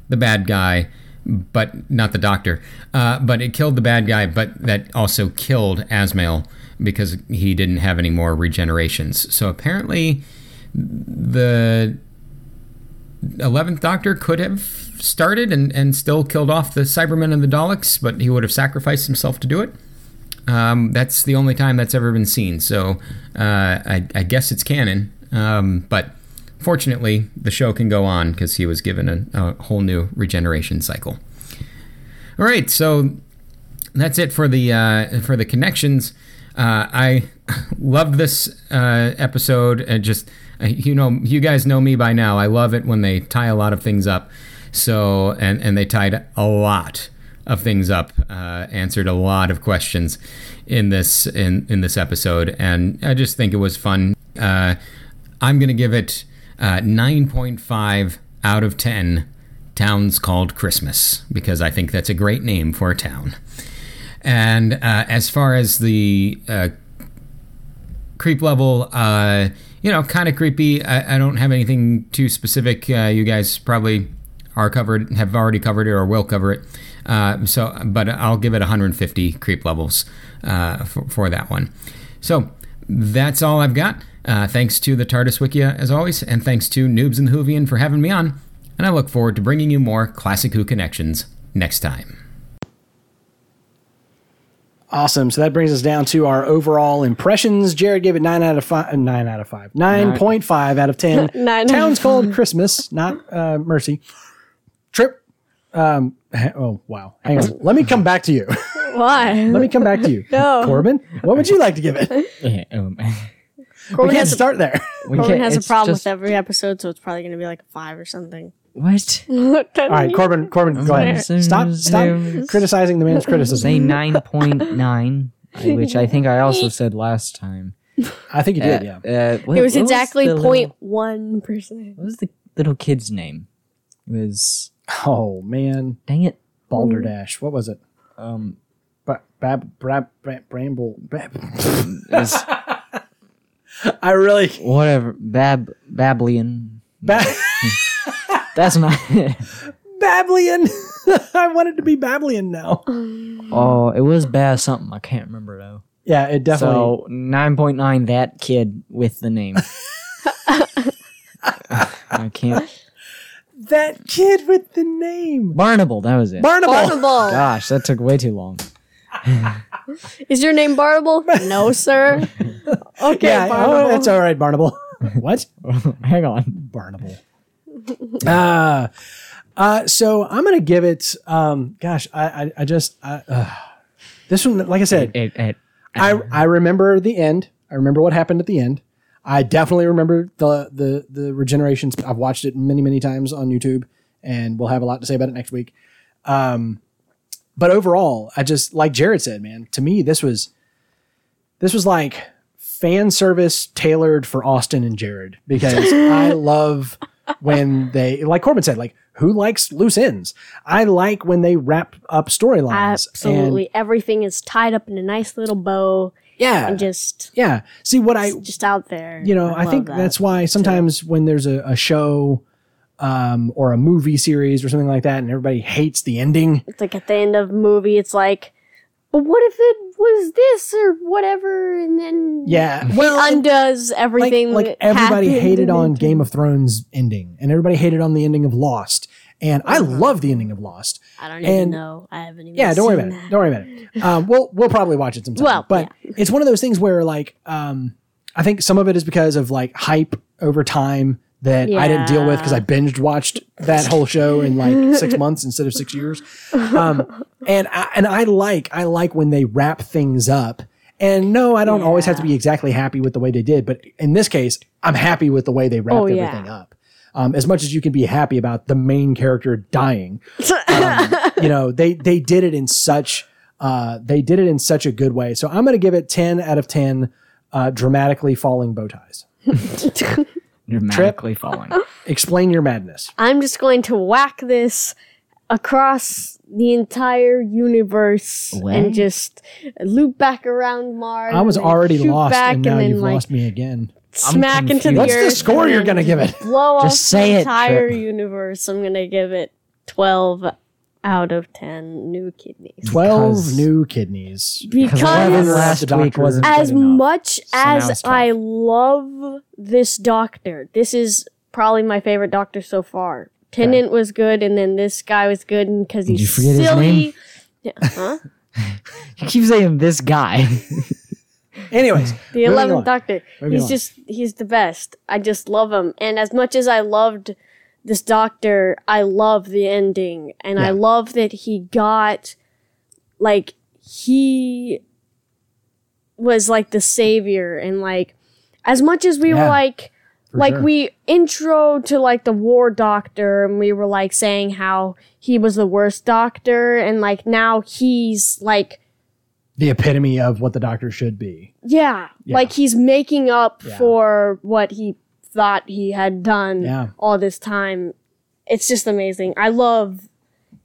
the bad guy but not the doctor. Uh, but it killed the bad guy, but that also killed Azmael because he didn't have any more regenerations. So apparently, the eleventh Doctor could have started and, and still killed off the Cybermen and the Daleks, but he would have sacrificed himself to do it. Um, that's the only time that's ever been seen. So uh, I, I, guess it's canon. Um, but Fortunately, the show can go on because he was given a, a, whole new regeneration cycle. All right, so that's it for the uh, for the connections. Uh, I loved this uh, episode. And just you know, you guys know me by now. I love it when they tie a lot of things up. So and and they tied a lot of things up, uh, answered a lot of questions in this in in this episode, and I just think it was fun. Uh, I'm gonna give it uh, 9.5 out of 10 towns called Christmas because I think that's a great name for a town. And uh, as far as the uh, creep level, uh, you know, kind of creepy. I, I, don't have anything too specific. Uh, you guys probably are covered, have already covered it, or will cover it. Uh, so, but I'll give it 150 creep levels uh, for, for that one. So that's all I've got. Uh, thanks to the TARDIS Wikia, as always, and thanks to Noobs and the Whovian for having me on. And I look forward to bringing you more Classic Who connections next time. Awesome. So that brings us down to our overall impressions. Jared gave it nine out of five. Uh, nine out of five. Nine point five out of ten. Nine Towns called Christmas, not uh, Mercy. Trip. Um, oh wow. Hang on. Let me come back to you. Why? Let me come back to you. No. Corbin, what would you like to give it? Yeah, um, Corbin we can't has, a, start there. we Corbin can't- has a it's problem just- with every episode, so it's probably going to be like a five or something. What? All right, Corbin. Corbin, go ahead. Stop. Stop criticizing the man's criticism. Say 9.9, which I think I also said last time. I think you did. Uh, Yeah. uh, what- It was what exactly the little- point one percent. What was the little kid's name? It was. Oh man, Dang it. Balderdash. What was it? Um, Bra- Bab, Brab, Bra- Bramble. Bab. it was I really. whatever. Bab. Bablian. Ba- That's not. Bablian. I wanted to be Bablian now. oh, it was bad something. I can't remember though. Yeah, it definitely. So nine point nine. That kid with the name. I can't. that kid with the name Barnable. That was it. Barnable. Barnable. Gosh, that took way too long. Is your name Barnable? no, sir. Okay, yeah, Barnable. oh, that's all right, Barnable. what? Hang on. Barnable. uh, uh, so I'm gonna give it. Um, gosh, I, I, I just I, uh, this one, like I said, It, it, I I remember the end. I remember what happened at the end. I definitely remember the the the regenerations. I've watched it many many times on YouTube, and we'll have a lot to say about it next week. Um, but overall, I just like Jared said, man. To me, this was this was like fan service tailored for Austin and Jared because I love when they like Corbin said, like who likes loose ends? I like when they wrap up storylines. Absolutely. Everything is tied up in a nice little bow yeah. and just yeah. See what I just out there. you know, I, love think that. that's why sometimes when there's a, a show um, or a movie series or something like that, and everybody hates the ending. It's like at the end of movie, it's like, but what if it was this or whatever, and then Yeah, well, undoes everything. like that everybody hated on Game of Thrones ending, and everybody hated on the ending of Lost, and I love the ending of Lost. I don't even know. I haven't even. Yeah, don't worry about it. Don't worry about it. Um, we'll we'll probably watch it sometime. Well, but it's one of those things where like um, I think some of it is because of like hype over time that I didn't deal with because I binged watched that whole show in like six months instead of six years. Um, and I, and I like I like when they wrap things up. And no, I don't always have to be exactly happy with the way they did, but in this case, I'm happy with the way they wrapped Oh, yeah. everything up. Um, as much as you can be happy about the main character dying, um, you know they they did it in such uh, they did it in such a good way. So I'm going to give it 10 out of 10 uh, dramatically falling bow ties. dramatically falling. Explain your madness. I'm just going to whack this across the entire universe What? and just loop back around Mars. I was and already shoot lost, back and now then, you've like, lost me again. Smack into the confused. What's earth. the score and you're then going to give it? Blow Just up say the it, entire Trip. universe. I'm gonna give it twelve out of ten new kidneys. 12 Because- new kidneys. Because eleven last The week doctor- wasn't as good enough. much now as it's 12. I love this doctor, this is probably my favorite doctor so far. Tennant was good, and then this guy was good because he's you forget his silly. name? Yeah, huh? You keep saying this guy. Anyways, The moving eleventh on. Doctor. Moving he's on. just he's the best. I just love him. And as much as I loved this Doctor, I love the ending, and I love that he got like he was like the savior, and like as much as we were like. Like sure. we intro to like the war doctor and we were like saying how he was the worst doctor and like now he's like the epitome of what the doctor should be. Yeah, Yeah. like he's making up Yeah. for what he thought he had done Yeah. all this time. It's just amazing. I love,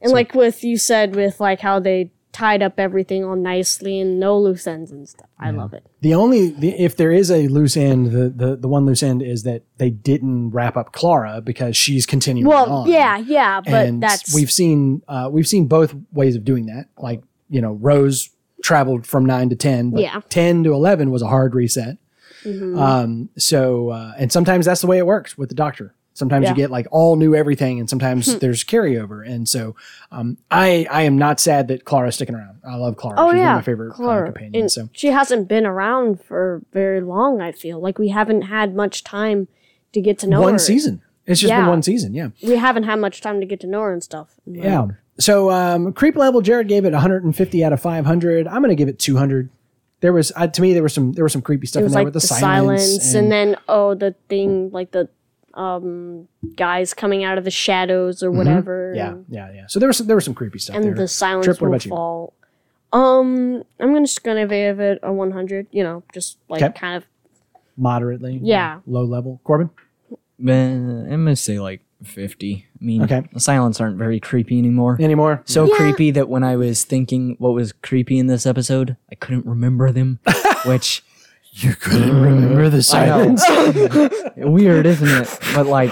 and like with you said with like how they tied up everything all nicely and no loose ends and stuff. I love it. The only the, if there is a loose end, the, the the one loose end is that they didn't wrap up Clara because she's continuing Well, on. yeah, yeah, but and that's we've seen uh, we've seen both ways of doing that. Like you know, Rose traveled from nine to ten, but Yeah. ten to eleven was a hard reset. Mhm. Um, so uh, and sometimes that's the way it works with the Doctor. Sometimes Yeah. you get like all new everything, and sometimes there's carryover. And so um, I I am not sad that Clara's sticking around. I love Clara. Oh She's one yeah, of my favorite Clara. companions. And So she hasn't been around for very long. I feel like we haven't had much time to get to know her. one her. season. It's just been one season. Yeah. We haven't had much time to get to know her and stuff. Yeah. So um, creep level, Jared gave it 150 out of 500. I'm going to give it 200. There was uh, to me there was some there was some creepy stuff it in was there like with the, the, silence, and, then oh the thing like the um guys coming out of the shadows or whatever Mm-hmm. yeah, yeah, yeah. So there was some, there was some creepy stuff and there. the silence Trip, what will about you? fall um i'm gonna just gonna give it a 100 you know just like Okay. kind of Moderately, Yeah. low level. Corbin, Uh, I'm gonna say like 50. I mean, Okay. the silence aren't very creepy anymore. anymore? So Yeah. creepy that when I was thinking what was creepy in this episode, I couldn't remember them, which you couldn't remember the I silence. weird, isn't it? But like,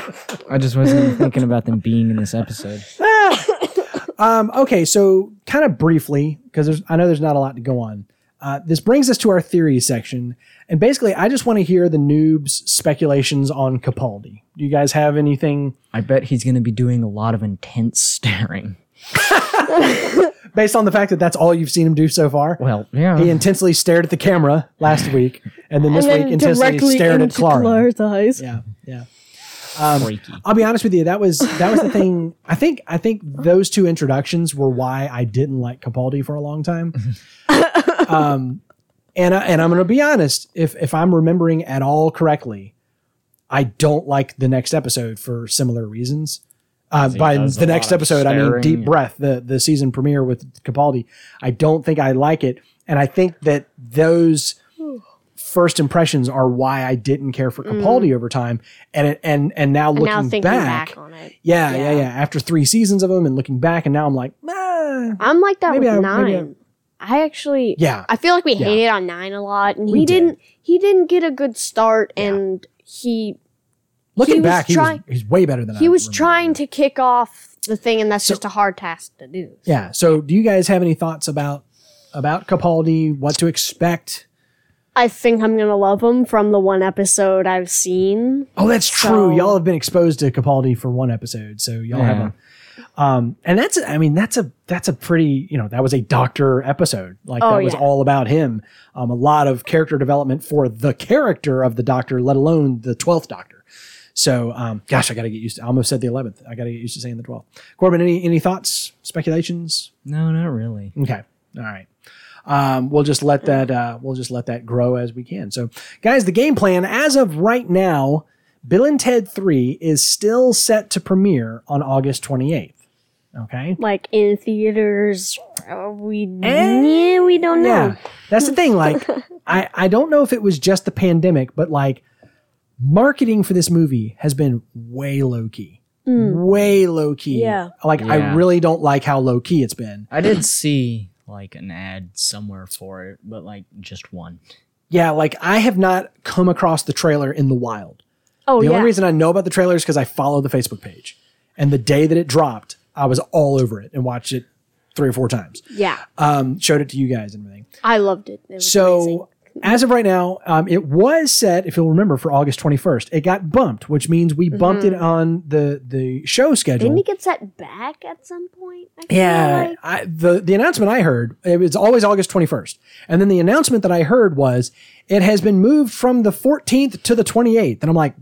I just wasn't thinking about them being in this episode. um, okay, so kind of briefly because I know there's not a lot to go on. Uh, this brings us to our theory section. And basically, I just want to hear the noobs' speculations on Capaldi. Do you guys have anything I bet he's going to be doing a lot of intense staring. based on the fact that that's all you've seen him do so far? Well, yeah. He intensely stared at the camera last week, and then this and week then intensely stared at Clara. Clara's eyes. Yeah, yeah. freaky. I'll be honest with you. That was that was the thing. I think I think those two introductions were why I didn't like Capaldi for a long time. um, and I, and I'm going to be honest. If if I'm remembering at all correctly, I don't like the next episode for similar reasons. Uh, by the next episode, I mean Deep Breath, the the season premiere with Capaldi. I don't think I like it, and I think that those first impressions are why I didn't care for Capaldi over time, and it, and and now And looking now thinking back, back, on it. yeah, yeah, Yeah. yeah, After three seasons of them and looking back, and now I'm like, ah, I'm like that Maybe with I- nine. maybe I actually yeah, I feel like we Yeah. hated on nine a lot, and We he did. did. not He didn't get a good start, and he looking he was back, he trying- was he's way better than I he was remember. trying to kick off the thing, and that's So- just a hard task to do. Yeah. So, do you guys have any thoughts about about Capaldi? What to expect? I think I'm gonna love him from the one episode I've seen. Oh, that's true. Y'all have been exposed to Capaldi for one episode, so y'all have a. Um, and that's, I mean, that's a that's a pretty, you know, that was a doctor episode. Like Oh, that was yeah. all about him. Um, a lot of character development for the character of the Doctor, let alone the twelfth Doctor. So, um, gosh, I got to get used to. I almost said the eleventh. I got to get used to saying the twelfth. Corbin, any any thoughts, speculations? No, not really. Okay. All right. Um, we'll just let that uh, we'll just let that grow as we can. So, guys, the game plan as of right now, Bill and Ted Three is still set to premiere on August twenty eighth. Okay. Like in theaters, we Eh, yeah, we don't know. Yeah, that's the thing. Like, I I don't know if it was just the pandemic, but like, marketing for this movie has been way low key, way low key. Yeah. Like, I really don't like how low key it's been. I did see like an ad somewhere for it, but like just one. Yeah, like I have not come across the trailer in the wild. Oh The yeah. only reason I know about the trailer is because I follow the Facebook page. And the day that it dropped, I was all over it and watched it three or four times. yeah, Um, showed it to you guys and everything. I loved it. it was So amazing. as of right now, um, it was set, if you'll remember, for August 21st. It got bumped, which means we bumped it on the the show schedule. didn't he get set back at some point? I Yeah, like? I, the the announcement I heard it was always August 21st, and then the announcement that I heard was it has been moved from the 14th to the 28th, and I'm like,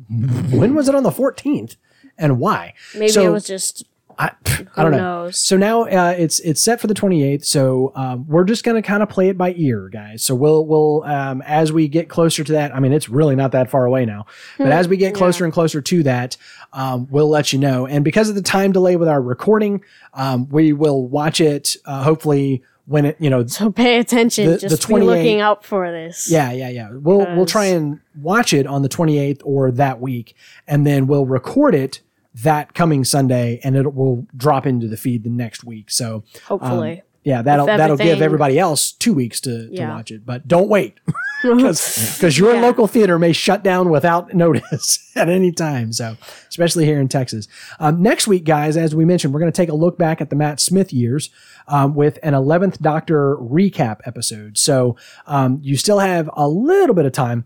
when was it on the 14th, and why? maybe So- it was just I, I don't know. knows? So now uh, it's it's set for the 28th. So um, we're just gonna kind of play it by ear, guys. So we'll we'll um, as we get closer to that. I mean, it's really not that far away now, but as we get closer and closer to that, um, we'll let you know. And because of the time delay with our recording, um, we will watch it. Uh, hopefully, when it you know so pay attention. The- the just be looking out for this. yeah, yeah, yeah. We'll we'll try and watch it on the 28th or that week, and then we'll record it that coming Sunday, and it will drop into the feed the next week. So hopefully. yeah, that'll that'll give everybody else two weeks to, to watch it. But don't wait because your Yeah. local theater may shut down without notice at any time. So especially here in Texas. Um, next week, guys, as we mentioned, we're going to take a look back at the Matt Smith years um, with an 11th Doctor recap episode. So um, you still have a little bit of time.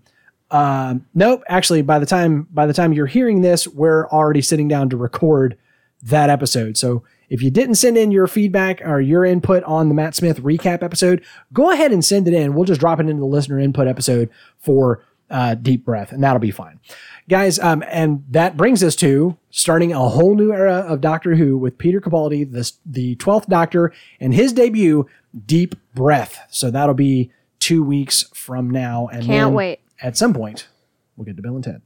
Um, nope, actually, by the time by the time you're hearing this, we're already sitting down to record that episode. So if you didn't send in your feedback or your input on the Matt Smith recap episode, go ahead and send it in. We'll just drop it into the listener input episode for uh, Deep Breath, and that'll be fine. Guys, um, and that brings us to starting a whole new era of Doctor Who with Peter Capaldi, the, the 12th Doctor, and his debut, Deep Breath. So that'll be two weeks from now. And Can't wait. At some point, we'll get to Bill and Ted.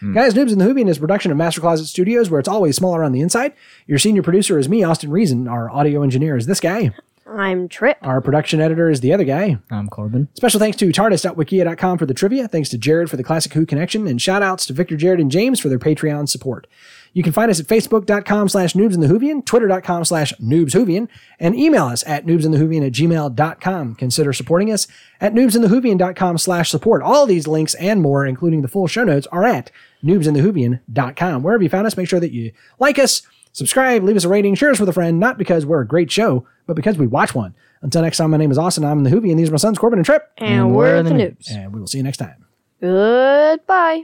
Hmm. Guys, Noobs in the Whovian is a production of Master Closet Studios, where it's always smaller on the inside. Your senior producer is me, Austin Reason. Our audio engineer is this guy. I'm Trip. Our production editor is the other guy. I'm Corbin. Special thanks to TARDIS.wikia.com for the trivia. Thanks to Jared for the Classic Who connection. And shout outs to Victor, Jared, and James for their Patreon support. You can find us at facebook.com slash noobs in the Whovian, twitter.com slash noobswhovian, and email us at noobsinthewhovian at gmail.com. Consider supporting us at noobsinthewhovian.com slash support. All these links and more, including the full show notes, are at noobsinthewhovian.com. Wherever you found us, make sure that you like us, Subscribe, leave us a rating, share us with a friend, not because we're a great show, but because we watch one. Until next time, my name is Austin. I'm the Hoovy, and these are my sons, Corbin and Trip. And, we're the news. And we will see you next time. Goodbye.